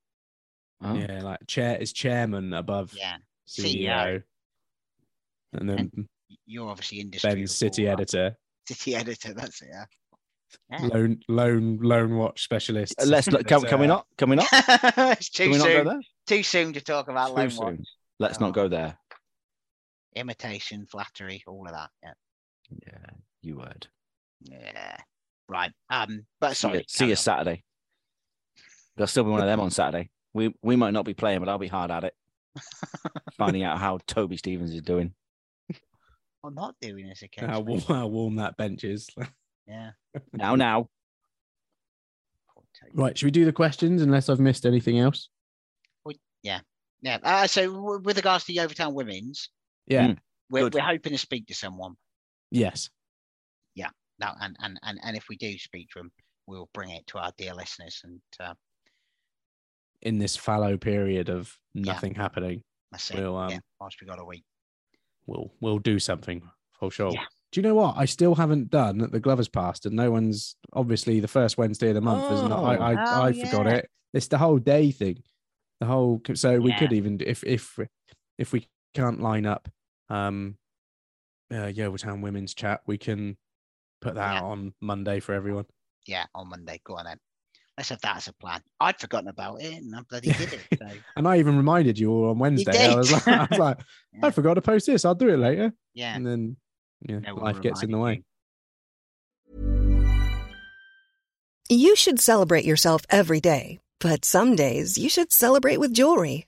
Oh. Yeah, like chair is chairman above Yeah. CEO. And then You're obviously industry. Ben's city editor, City editor. That's it. Yeah. Yeah. loan loan loan watch specialist. Uh, Let's look. Can, can we uh, not? Can we not? it's Can too we not go soon. there? Too soon to talk about Too Loan soon. Watch. Let's not go there. Imitation, flattery, all of that. Yeah. Yeah, you would. Yeah. Right. Um. But sorry. see carry you on. Saturday. There'll still be one of them on Saturday. We we might not be playing, but I'll be hard at it. Finding out how Toby Stevens is doing. I'm not doing this How warm, how warm that bench is. Yeah. Now, now. right, should we do the questions unless I've missed anything else? Yeah. Yeah. Uh, so with regards to the Overtown Women's, Yeah. Mm. we're, we're hoping to speak to someone. Yes. Yeah. Now, and, and, and, and if we do speak to them, we'll bring it to our dear listeners. And uh, In this fallow period of nothing happening, that's it. we'll um yeah. Whilst we got a week. We'll we'll do something for sure. Yeah. Do you know what? I still haven't done the Glovers past, and no one's obviously the first Wednesday of the month, isn't it? I I, Oh, I forgot yeah. it. It's the whole day thing. The whole so we Yeah. could even if if if we can't line up um uh Yeovil Women's chat, we can put that Yeah. out on Monday for everyone. Yeah, on Monday. Go on then. Let's have that as a plan. I'd forgotten about it and I bloody did it. So And I even reminded you all on Wednesday. I was like, I, was like I forgot to post this. I'll do it later. yeah. And then yeah, No life gets in the way. You should celebrate yourself every day, but some days you should celebrate with jewelry.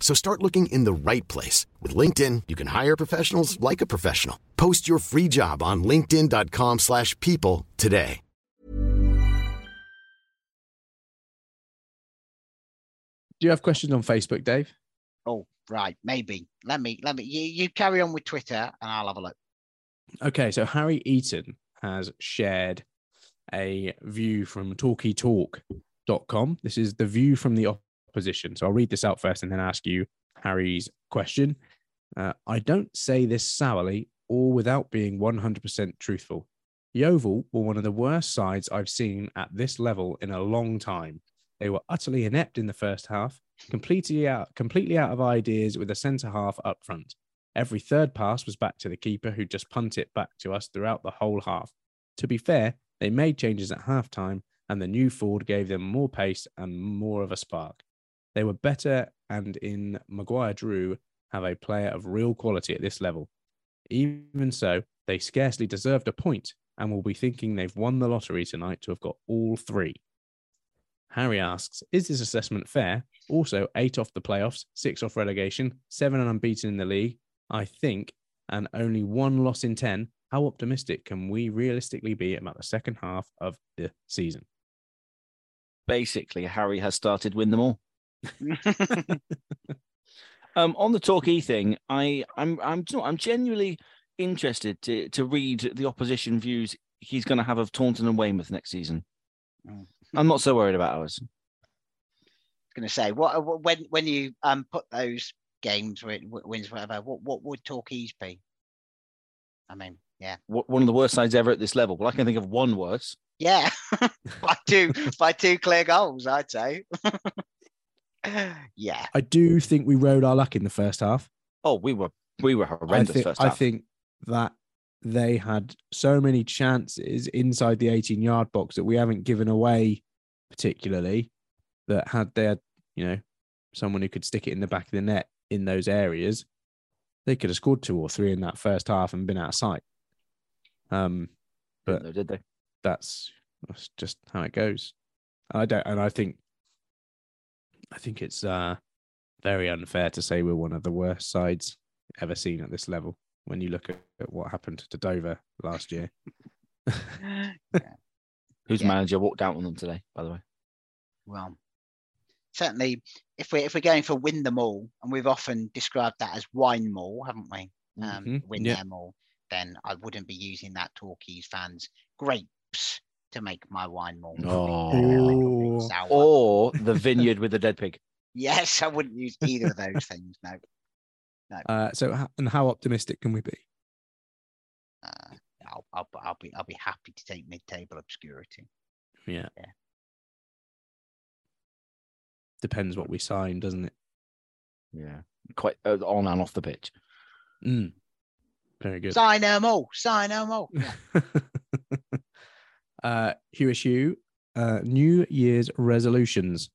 So start looking in the right place. With LinkedIn, you can hire professionals like a professional. Post your free job on linkedin.com/people slash people today. Do you have questions on Facebook, Dave? Oh, right, maybe. Let me let me you, you carry on with Twitter and I'll have a look. Okay, so Harry Eaton has shared a view from talkietalk.com. This is the view from the So I'll read this out first and then ask you Harry's question. Uh, I don't say this sourly or without being 100% truthful. Yeovil were one of the worst sides I've seen at this level in a long time. They were utterly inept in the first half, completely out, completely out of ideas with a centre half up front. Every third pass was back to the keeper, who just punted it back to us throughout the whole half. To be fair, they made changes at halftime, and the new Ford gave them more pace and more of a spark. They were better, and in Maguire Drew, have a player of real quality at this level. Even so, they scarcely deserved a point and will be thinking they've won the lottery tonight to have got all three. Harry asks, Is this assessment fair? Also, eight off the playoffs, six off relegation, seven and unbeaten in the league, I think, and only one loss in 10. How optimistic can we realistically be about the second half of the season? Basically, Harry has started win them all. um, on the Torquay thing, I, I'm, I'm, I'm genuinely interested to to read the opposition views he's going to have of Taunton and Weymouth next season. Mm. I'm not so worried about ours. I was going to say what what- when when you um put those games wins whatever what what would Torquays be? I mean, yeah, One of the worst sides ever at this level. Well, I can think of one worse. yeah, by two by two clear goals, I'd say. yeah, I do think we rode our luck in the first half. Oh, we were we were horrendous I think, first I think that they had so many chances inside the 18 yard box that we haven't given away particularly that had they had, you know, someone who could stick it in the back of the net in those areas, they could have scored two or three in that first half and been out of sight. Um, but No, did they? that's, that's just how it goes. I don't, and I think, I think it's uh, very unfair to say we're one of the worst sides ever seen at this level. When you look at, at what happened to Dover last year, Whose Yeah. manager walked out on them today, by the way? well, certainly if we if we're going for win them all, and we've often described that as wine them all, haven't we? Um, Mhm, win yeah. them all, then I wouldn't be using that Torquays fans grapes to make my wine more. Oh. Sour. Or the vineyard with the dead pig. Yes, I wouldn't use either of those things. No, no. uh, so and how optimistic can we be? Uh, I'll, I'll, I'll be, I'll be happy to take mid-table obscurity. Yeah, Yeah. depends what we sign, doesn't it? Yeah, quite uh, on and off the pitch. Mm. Very good. Sign them all. Sign them all. Yeah. uh, Huish Hugh, uh, New Year's resolutions.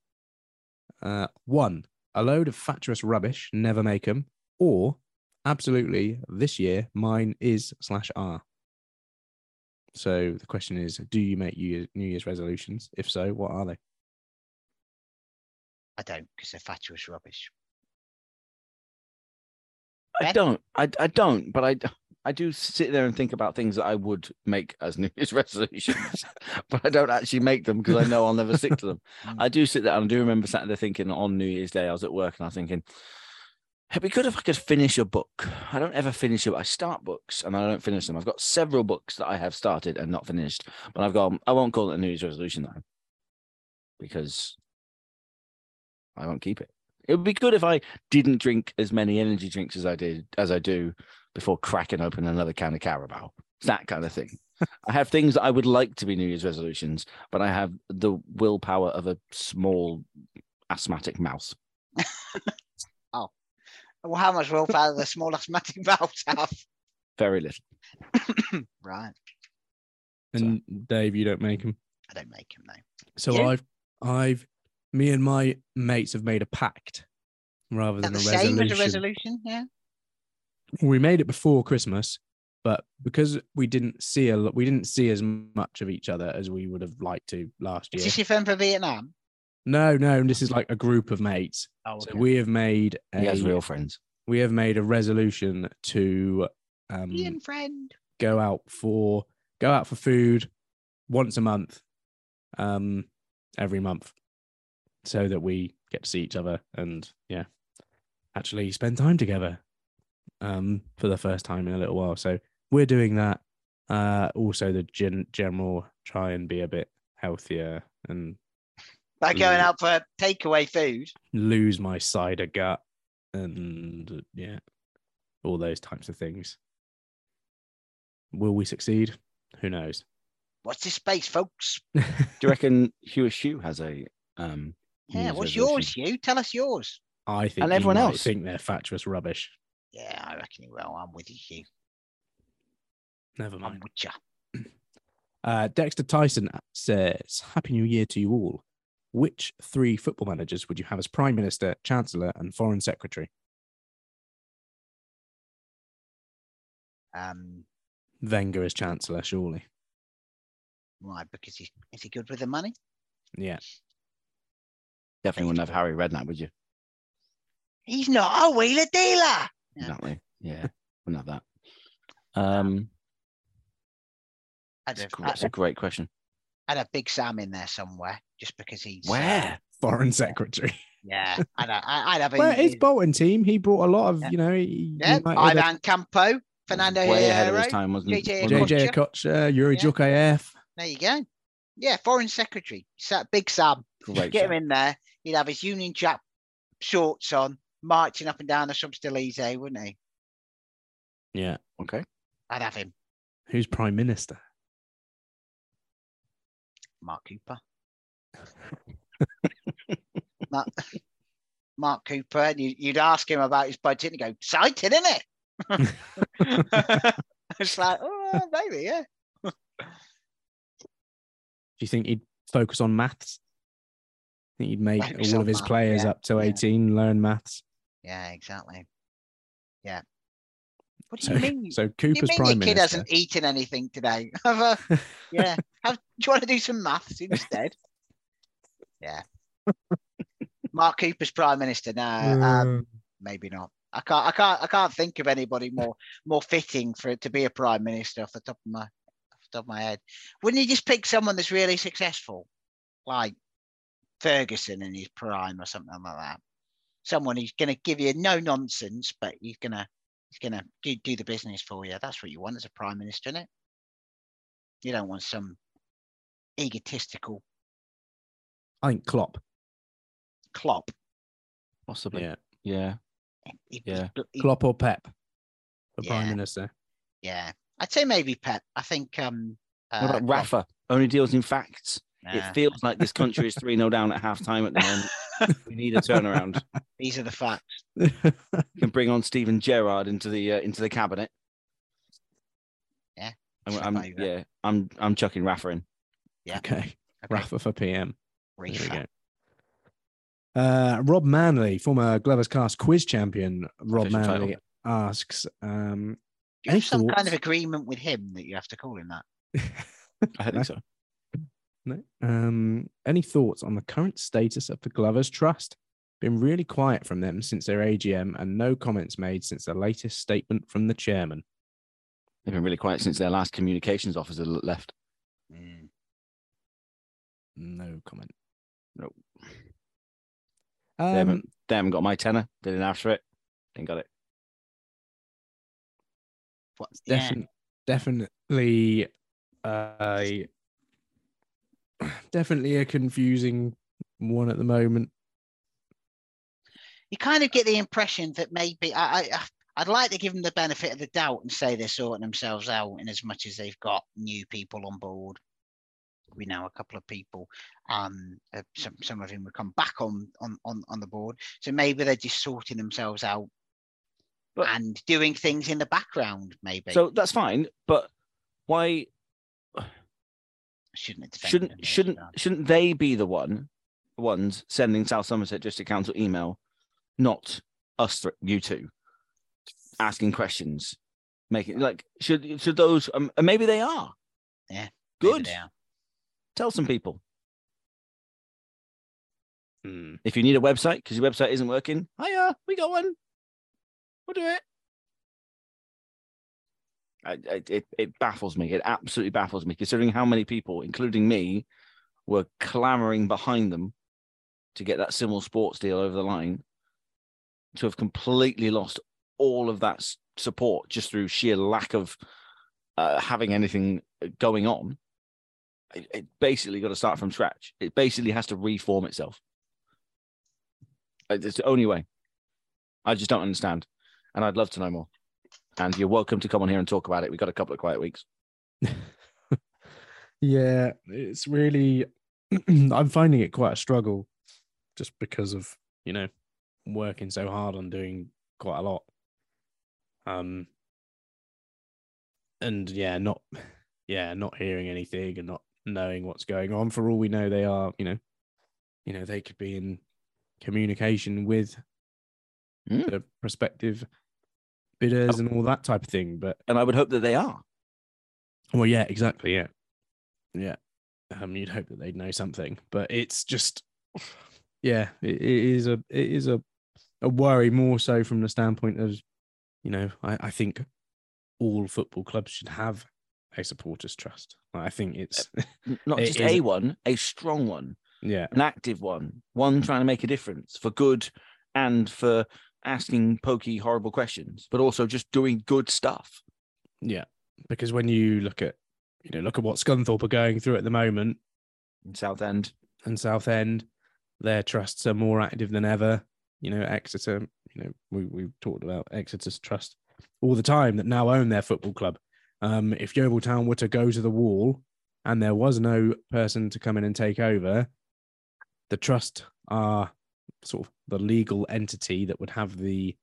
Uh, one, a load of fatuous rubbish, never make them, or absolutely this year mine is slash R. So the question is, do you make New Year's, resolutions? If so, what are they? I don't, because they're fatuous rubbish. I don't. I, I don't. But I I do sit there and think about things that I would make as New Year's resolutions, but I don't actually make them because I know I'll never stick to them. Mm. I do sit there and I do remember sat there thinking on New Year's Day I was at work and I was thinking. It'd be good if I could finish a book. I don't ever finish it. I start books and I don't finish them. I've got several books that I have started and not finished, but I've got. I won't call it a New Year's resolution though, because I won't keep it. It would be good if I didn't drink as many energy drinks as I did as I do before cracking open another can of Carabao. It's that kind of thing. I have things that I would like to be New Year's resolutions, but I have the willpower of a small asthmatic mouse. Oh, well, how much willpower do the small asthmatic mouse have? Very little. right. And Dave, you don't make them. I don't make them, no. So You? I've, I've, me and my mates have made a pact rather that than the a same resolution. as a resolution? Yeah. We made it before Christmas, But because we didn't see a lot, we didn't see as much of each other as we would have liked to last year. Is this your friend from Vietnam? No, no, this is like a group of mates. Oh, So we have made a He has real friends. we have made a resolution to um, Ian friend. go out for go out for food once a month, um, every month, so that we get to see each other and yeah, actually spend time together, um, for the first time in a little while. So we're doing that. Uh, also the gen- general try and be a bit healthier and By going out for takeaway food. lose my cider gut and yeah, all those types of things. Will we succeed? Who knows? What's this space, folks. Do you reckon Hugh Shoe has a um? Yeah, what's yours, Hugh? Tell us yours. I think And everyone else. think they're fatuous rubbish. Yeah, I reckon he will. I'm with you, Hugh. Never I'm mind. with you. Uh, Dexter Tyson says, "Happy New Year to you all. Which three football managers would you have as Prime Minister, Chancellor, and Foreign Secretary? Um, Wenger as Chancellor, surely. Why? because he's is he good with the money? Yeah. Definitely wouldn't have Harry Redknapp, would you? He's not a wheeler dealer. Yeah. Exactly. Yeah, wouldn't have that. Um, I'd a have, I'd, a great question. I'd have Big Sam in there somewhere, just because he's uh, Where? Foreign Secretary. yeah, I'd, I'd have. Well, his Bolton team, he brought a lot of, Yeah. you know, he yeah, Ivan Campo, Fernando Way ahead of his time, wasn't? JJ he? JJ Youri Yeah. Djorkaeff. There you go. Yeah, Foreign Secretary, Big Sam. Great Get him in there. He'd have his Union Jack shorts on, marching up and down the Champs Elysees, wouldn't he? Yeah. Okay. I'd have him. Who's Prime Minister? Mark Cooper. Mark, Mark Cooper, and you, you'd ask him about his budget and he'd go, excited, isn't it? it's like, oh, maybe, yeah. Do you think he'd focus on maths? I think he'd make Focus all of his maths, players yeah, up to yeah. 18 learn maths. Yeah, exactly. Yeah. What do So, you mean? so do you Cooper's mean Prime your kid Minister. hasn't eaten anything today? Have a, yeah. Have, do you want to do some maths instead? yeah. Mark Cooper's prime minister. No, um, maybe not. I can't. I can't. I can't think of anybody more more fitting for it to be a prime minister off the top of my off the top of my head. Wouldn't you just pick someone that's really successful, like Ferguson in his prime or something like that? Someone who's going to give you no nonsense, but he's going to he's going to do, do the business for you. That's what you want as a prime minister, isn't it? You don't want some egotistical I think Klopp. Klopp. Possibly. Yeah. Yeah. He- Yeah. he- Klopp or Pep for Prime Minister. Yeah, I'd say maybe Pep. I think. Um, What uh, about Klopp- Rafa? Only deals in facts. Nah. It feels like this country is 3 0 down at half time at the moment. we need a turnaround. These are the facts. We can bring on Steven Gerrard into the uh, into the cabinet. Yeah, I'm, I'm- yeah, I'm I'm chucking Rafa in. Yeah. Okay. Okay. Rafa for PM. There we go. Uh, Rob Manley, former Glover's Cast quiz champion, Rob Official Manley title. asks, um, Do you have some kind of agreement with him that you have to call him that? I think so. No. Um, any thoughts on the current status of the Glovers Trust? Been really quiet from them since their AGM and no comments made since the latest statement from the chairman. They've been really quiet since their last communications officer left. Mm. No comment. Nope. Um, they, haven't, they haven't got my tenner. They didn't ask for it. Didn't got it. What's Yeah. Defin- definitely a definitely a confusing one at the moment. You kind of get the impression that maybe I, I I'd like to give them the benefit of the doubt and say they're sorting themselves out in as much as they've got new people on board. We know a couple of people, um, uh, some some of them will come back on on on on the board. So maybe they're just sorting themselves out But- and doing things in the background. Maybe So that's fine, but why shouldn't have defended them shouldn't shouldn't should I? shouldn't they be the one ones sending South Somerset District Council email, not us, th- you two, asking questions? making like should should those um, maybe they are Yeah. good. they are. Tell some people Hmm. if you need a website because your website isn't working. Hiya, we got one. We'll do it. It it baffles me. It absolutely baffles me, considering how many people, including me, were clamoring behind them to get that Simmel Sports deal over the line. To have completely lost all of that support just through sheer lack of uh, having anything going on. It, it basically got to start from scratch. It basically has to reform itself. Uh, It's the only way. I just don't understand, and I'd love to know more. And you're welcome to come on here and talk about it. We've got a couple of quiet weeks. Yeah, it's really. I'm finding it quite a struggle, just because of you know working so hard on doing quite a lot. Um. And yeah, not yeah, not hearing anything and not knowing what's going on. For all we know, they are you know, you know they could be in communication with the prospective bidders and all that type of thing. But and I would hope that they are. Well, yeah, exactly. Yeah, yeah. Um, you'd hope that they'd know something, but it's just, yeah, it, it is a it is a a worry more so from the standpoint of, you know, I, I think all football clubs should have a supporters trust. I think it's N- Not it just is- a one, a strong one, yeah, an active one, one trying to make a difference for good and for asking pokey, horrible questions, but also just doing good stuff. yeah. Because when you look at, you know, look at what Scunthorpe are going through at the moment in Southend and Southend, their trusts are more active than ever. You know, Exeter, you know, we we've talked about Exeter's trust all the time that now own their football club. Um, if Yeovil Town were to go to the wall and there was no person to come in and take over, the trust are sort of the legal entity that would have the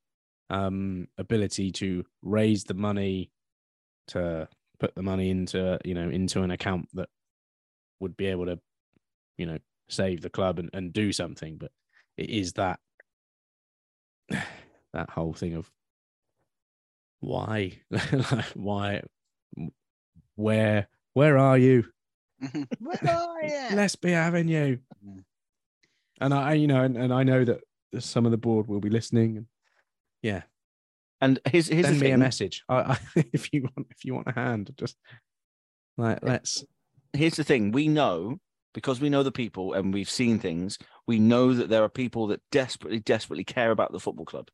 um, ability to raise the money to put the money into you know into an account that would be able to you know save the club and, and do something but it is that that whole thing of why Like, why where where are you Where are you? let's be having you. And i you know and, and i know that some of the board will be listening and yeah. And here's here's send me thing. a message. I, I, if you want if you want a hand just like let's here's the thing. We know because we know the people and we've seen things we know that there are people that desperately desperately care about the football club.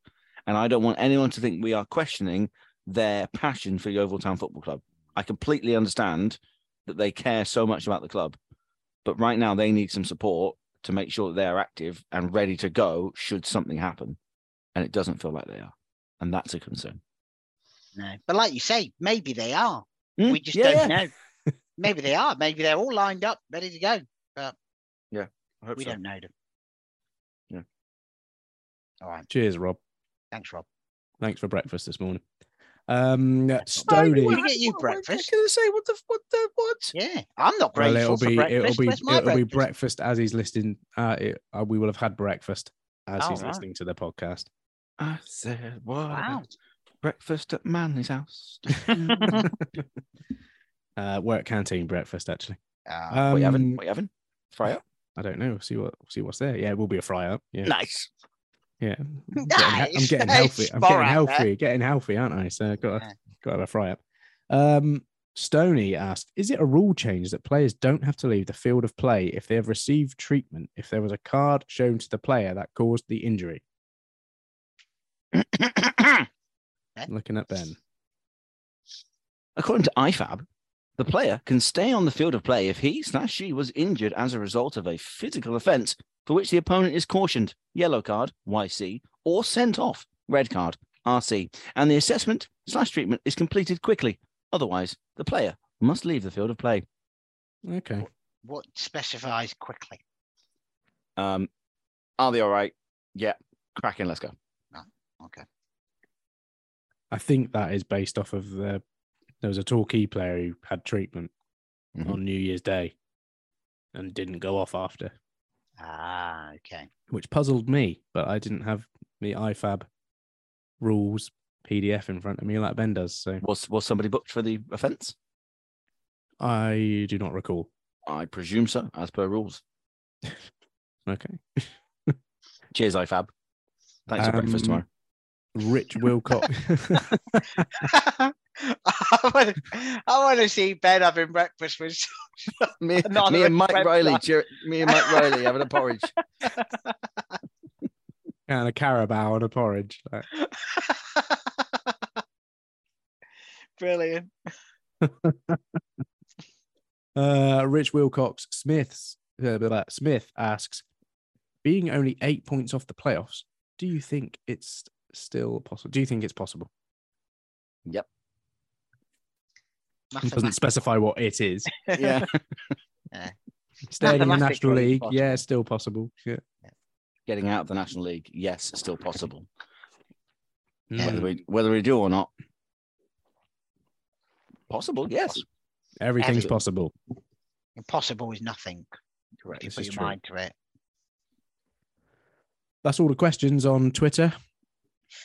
And i don't want anyone to think we are questioning their passion for yeovil town football club. I completely understand that they care so much about the club but right now they need some support to make sure that they're active and ready to go should something happen and it doesn't feel like they are and that's a concern No, but like you say, maybe they are. Mm, We just yeah, don't yeah. know. maybe they are. Maybe they're all lined up, ready to go. But yeah I hope we so. don't know them. Yeah. All right. cheers rob Thanks, Rob. thanks for breakfast this morning um Did stony we get you breakfast? gonna say what the what the what Yeah, I'm not Well, grateful it'll for be breakfast. it'll be it'll be breakfast? breakfast as he's listening. Uh, it, uh, we will have had breakfast as Oh, he's right. listening to the podcast. I said, what? Wow. Breakfast at Manly's house. uh, work canteen breakfast actually. Ah, what are you having? Um, What you having? Fry up? I don't know. See what see what's there. Yeah, it will be a fry up. Yeah, Nice. Yeah. I'm getting, I'm getting healthy. I'm spot getting out there. healthy. Getting healthy, aren't I? So got to Yeah. got to have a fry up. Um, Stony asked, "Is it a rule change that players don't have to leave the field of play if they have received treatment if there was a card shown to the player that caused the injury?" Looking at Ben. According to IFAB, the player can stay on the field of play if he slash she was injured as a result of a physical offence for which the opponent is cautioned, yellow card, YC, or sent off, red card, RC, and the assessment slash treatment is completed quickly. Otherwise, the player must leave the field of play. Okay. What specifies quickly? Um, are they all right? Yeah, cracking. Let's go. Okay. I think that is based off of the. There was a Torquay player who had treatment Mhm. on New Year's Day and didn't go off after, Ah, okay. which puzzled me. But I didn't have the IFAB rules PDF in front of me like Ben does. So Was was somebody booked for the offence? I do not recall. I presume so, as per rules. Okay. Cheers, IFAB. Thanks for breakfast Um, tomorrow. Rich Wilcox. I want, to see Ben having breakfast with me, me and Mike. Riley, me and Mike Riley having a porridge. and a carabao and a porridge. Like, Brilliant. Uh, Rich Wilcox Smith's uh, blah, blah, Smith asks, being only eight points off the playoffs, do you think it's still possible? Do you think it's possible? Yep. It doesn't specify what it is. Yeah. Yeah. Staying in the National League, possible. yeah, still possible. Yeah. Getting out of the National League, yes, still possible. Mm. Whether we whether we do or not, possible, yes. Everything's Everything. possible. Impossible is nothing. Correct. You put your true. mind to it. That's all the questions on Twitter.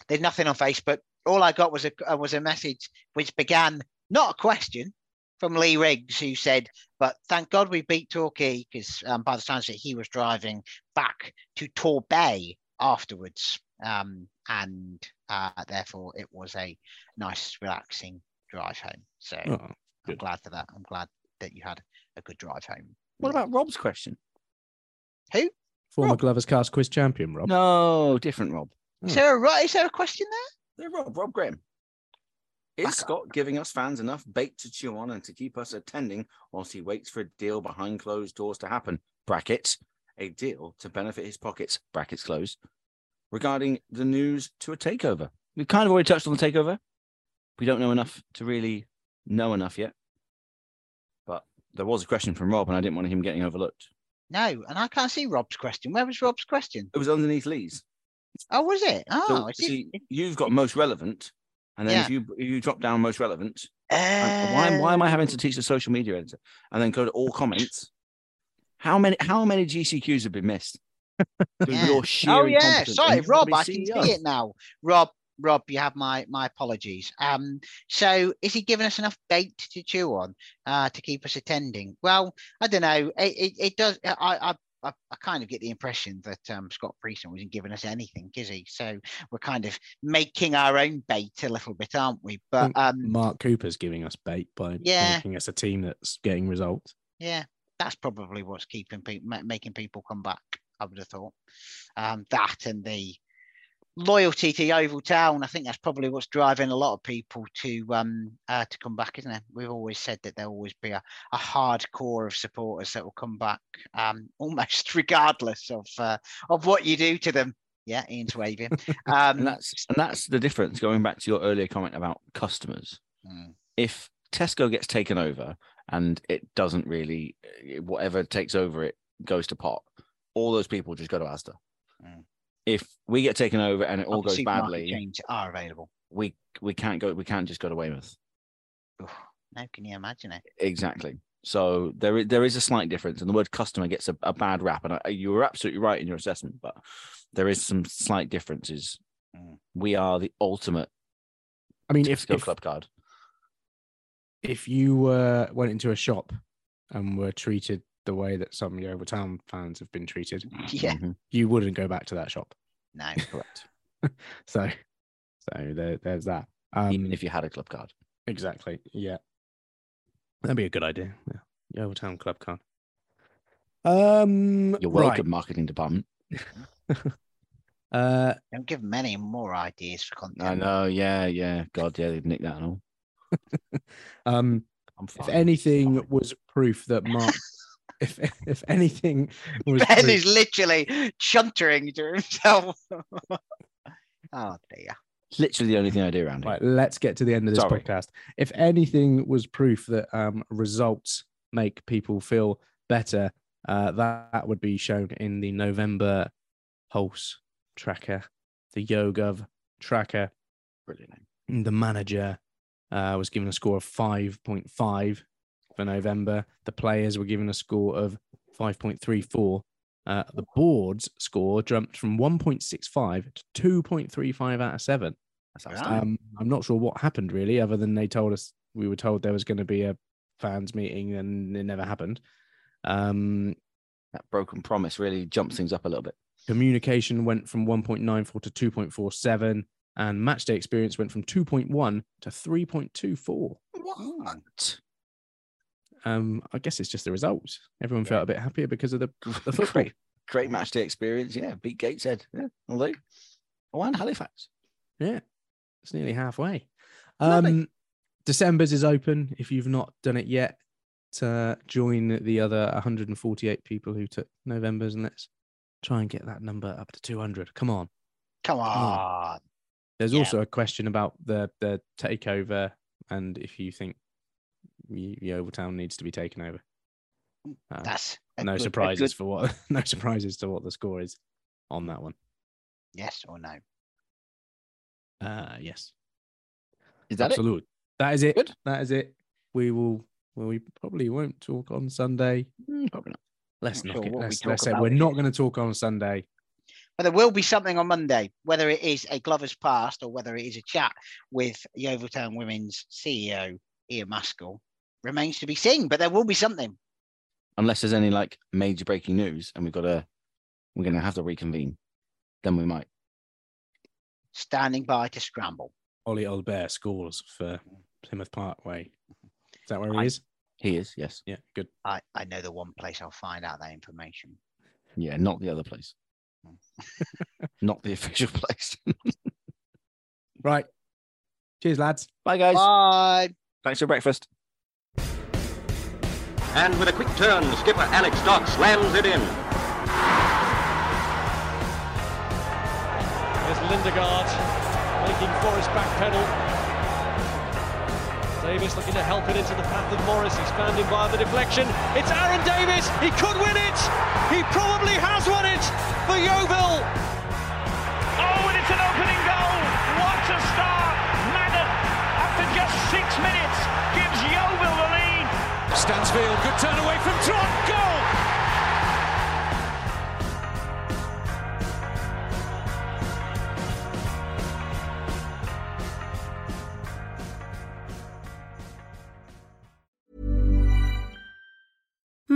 There's nothing on Facebook. All I got was a uh, was a message which began not a question from Lee Riggs, who said, "But thank God we beat Torquay because um, by the time of it, he was driving back to Torbay afterwards, um, and uh, therefore it was a nice, relaxing drive home. So Oh, I'm good. glad for that. I'm glad that you had a good drive home. What about Rob's question? Who? Former Rob. Glovers Cast quiz champion, Rob. No, different Rob. Is there a right? Is there a question there? Yeah, Rob, Rob Graham. Is Scott giving us fans enough bait to chew on and to keep us attending whilst he waits for a deal behind closed doors to happen? Brackets, a deal to benefit his pockets, brackets closed, regarding the news to a takeover. We've kind of already touched on the takeover. We don't know enough to really know enough yet. But there was a question from Rob, and I didn't want him getting overlooked. No, and I can't see Rob's question. Where was Rob's question? It was underneath Lee's. Oh, was it? Oh, So, ah, it- see, you've got most relevant, and then if you if you drop down most relevant, why why am I having to teach the social media editor and then go to all comments? How many how many GCQs have been missed? Yeah. your sheer oh yeah, sorry, Rob. I can CEO. see it now. Rob, Rob, you have my my apologies. Um, so is he giving us enough bait to chew on uh, to keep us attending? Well, I don't know. It it, it does. I, I I I kind of get the impression that um, Scott Priestnall wasn't giving us anything, is he? So we're kind of making our own bait a little bit, aren't we? But um, Mark Cooper's giving us bait by Yeah. making us a team that's getting results. Yeah, that's probably what's keeping people making people come back. I would have thought um, that and the loyalty to Yeovil Town. I think that's probably what's driving a lot of people to um uh, to come back, isn't it? We've always said that there'll always be a, a hard core of supporters that will come back um almost regardless of uh, of what you do to them. Yeah, Ian's waving. Um, and that's and that's the difference. Going back to your earlier comment about customers, mm, if Tesco gets taken over and it doesn't really, whatever takes over it goes to pot, all those people just go to Asda. Mm. If we get taken over and it all goes badly, chains are available. we we can't go. We can't just go to Weymouth. Oof, now can you imagine it? Exactly. So there is there is a slight difference, and the word customer gets a, a bad rap. And I, you were absolutely right in your assessment, but there is some slight differences. Mm. We are the ultimate I mean, if Tesco if, club card. if you uh, went into a shop and were treated the way that some Yeovil Town fans have been treated, Yeah, Mhm. you wouldn't go back to that shop. No. correct. So, so there, there's that. Um, Even if you had a club card. exactly, yeah, that'd be a good idea. Yeah, Yeovil Town Club card. Um, You're right. welcome, marketing department. Uh, Don't give them any more ideas for content. I know. Yeah, yeah. God, yeah, they've nicked that and all. um, I'm if fine. anything Fine. was proof that Mark, if if anything was Ben proof- is literally chuntering to himself. oh dear. literally the only thing I do around here. Right, let's get to the end of this Sorry. podcast. If anything was proof that um, results make people feel better, uh, that, that would be shown in the November Pulse tracker, the YoGov tracker. Brilliant. name. The manager uh, was given a score of 5.5 for November. The players were given a score of 5.34. Uh, the board's score jumped from 1.65 to 2.35 out of 7. Um, I'm not sure what happened really, other than they told us we were told there was going to be a fans meeting, and it never happened. Um, that broken promise really jumps things up a little bit. Communication went from 1.94 to 2.47, and match day experience went from 2.1 to 3.24. What? Um, I guess it's just the result. Everyone felt a bit happier because of the, the football. Great, great match day experience. Yeah, beat Gateshead. Yeah, although, oh, and Halifax. Yeah, it's nearly halfway. Um, December's is open. If you've not done it yet, to join the other 148 people who took November's, and let's try and get that number up to 200. Come on. Come on. on. There's Yeah. also a question about the the takeover and if you think Y- Yeovil Town needs to be taken over. Uh, That's no good- surprises good- for what no surprises to what the score is on that one. Yes or no? Uh yes. Is that it? Absolute. That is it. Good. That is it. We will well we probably won't talk on Sunday. Mm, probably not. Let's Not knock sure it. Let's, talk let's say we're here. not going to talk on Sunday. But there will be something on Monday, whether it is a Glovers Cast or whether it is a chat with Yeovil Town Women's CEO Ian Maskell remains to be seen. But there will be something. Unless there's any like major breaking news and we've got to, we're going to have to reconvene, then we might. Standing by to scramble. Ollie Oldbear scores for Plymouth Parkway. Is that where he I- is? He is, yes. Yeah, good. I, I know the one place I'll find out that information. Yeah, not the other place. not the official place. Right. Cheers, lads. Bye, guys. Bye. Thanks for breakfast. And with a quick turn, skipper Alex Dock slams it in. There's Lindegaard making Forrest backpedal. Davis looking to help it into the path of Morris. He's found him by the deflection. It's Aaron Davis. He could win it. He probably has won it for Yeovil. Stansfield, good turn away from Trot. Goal.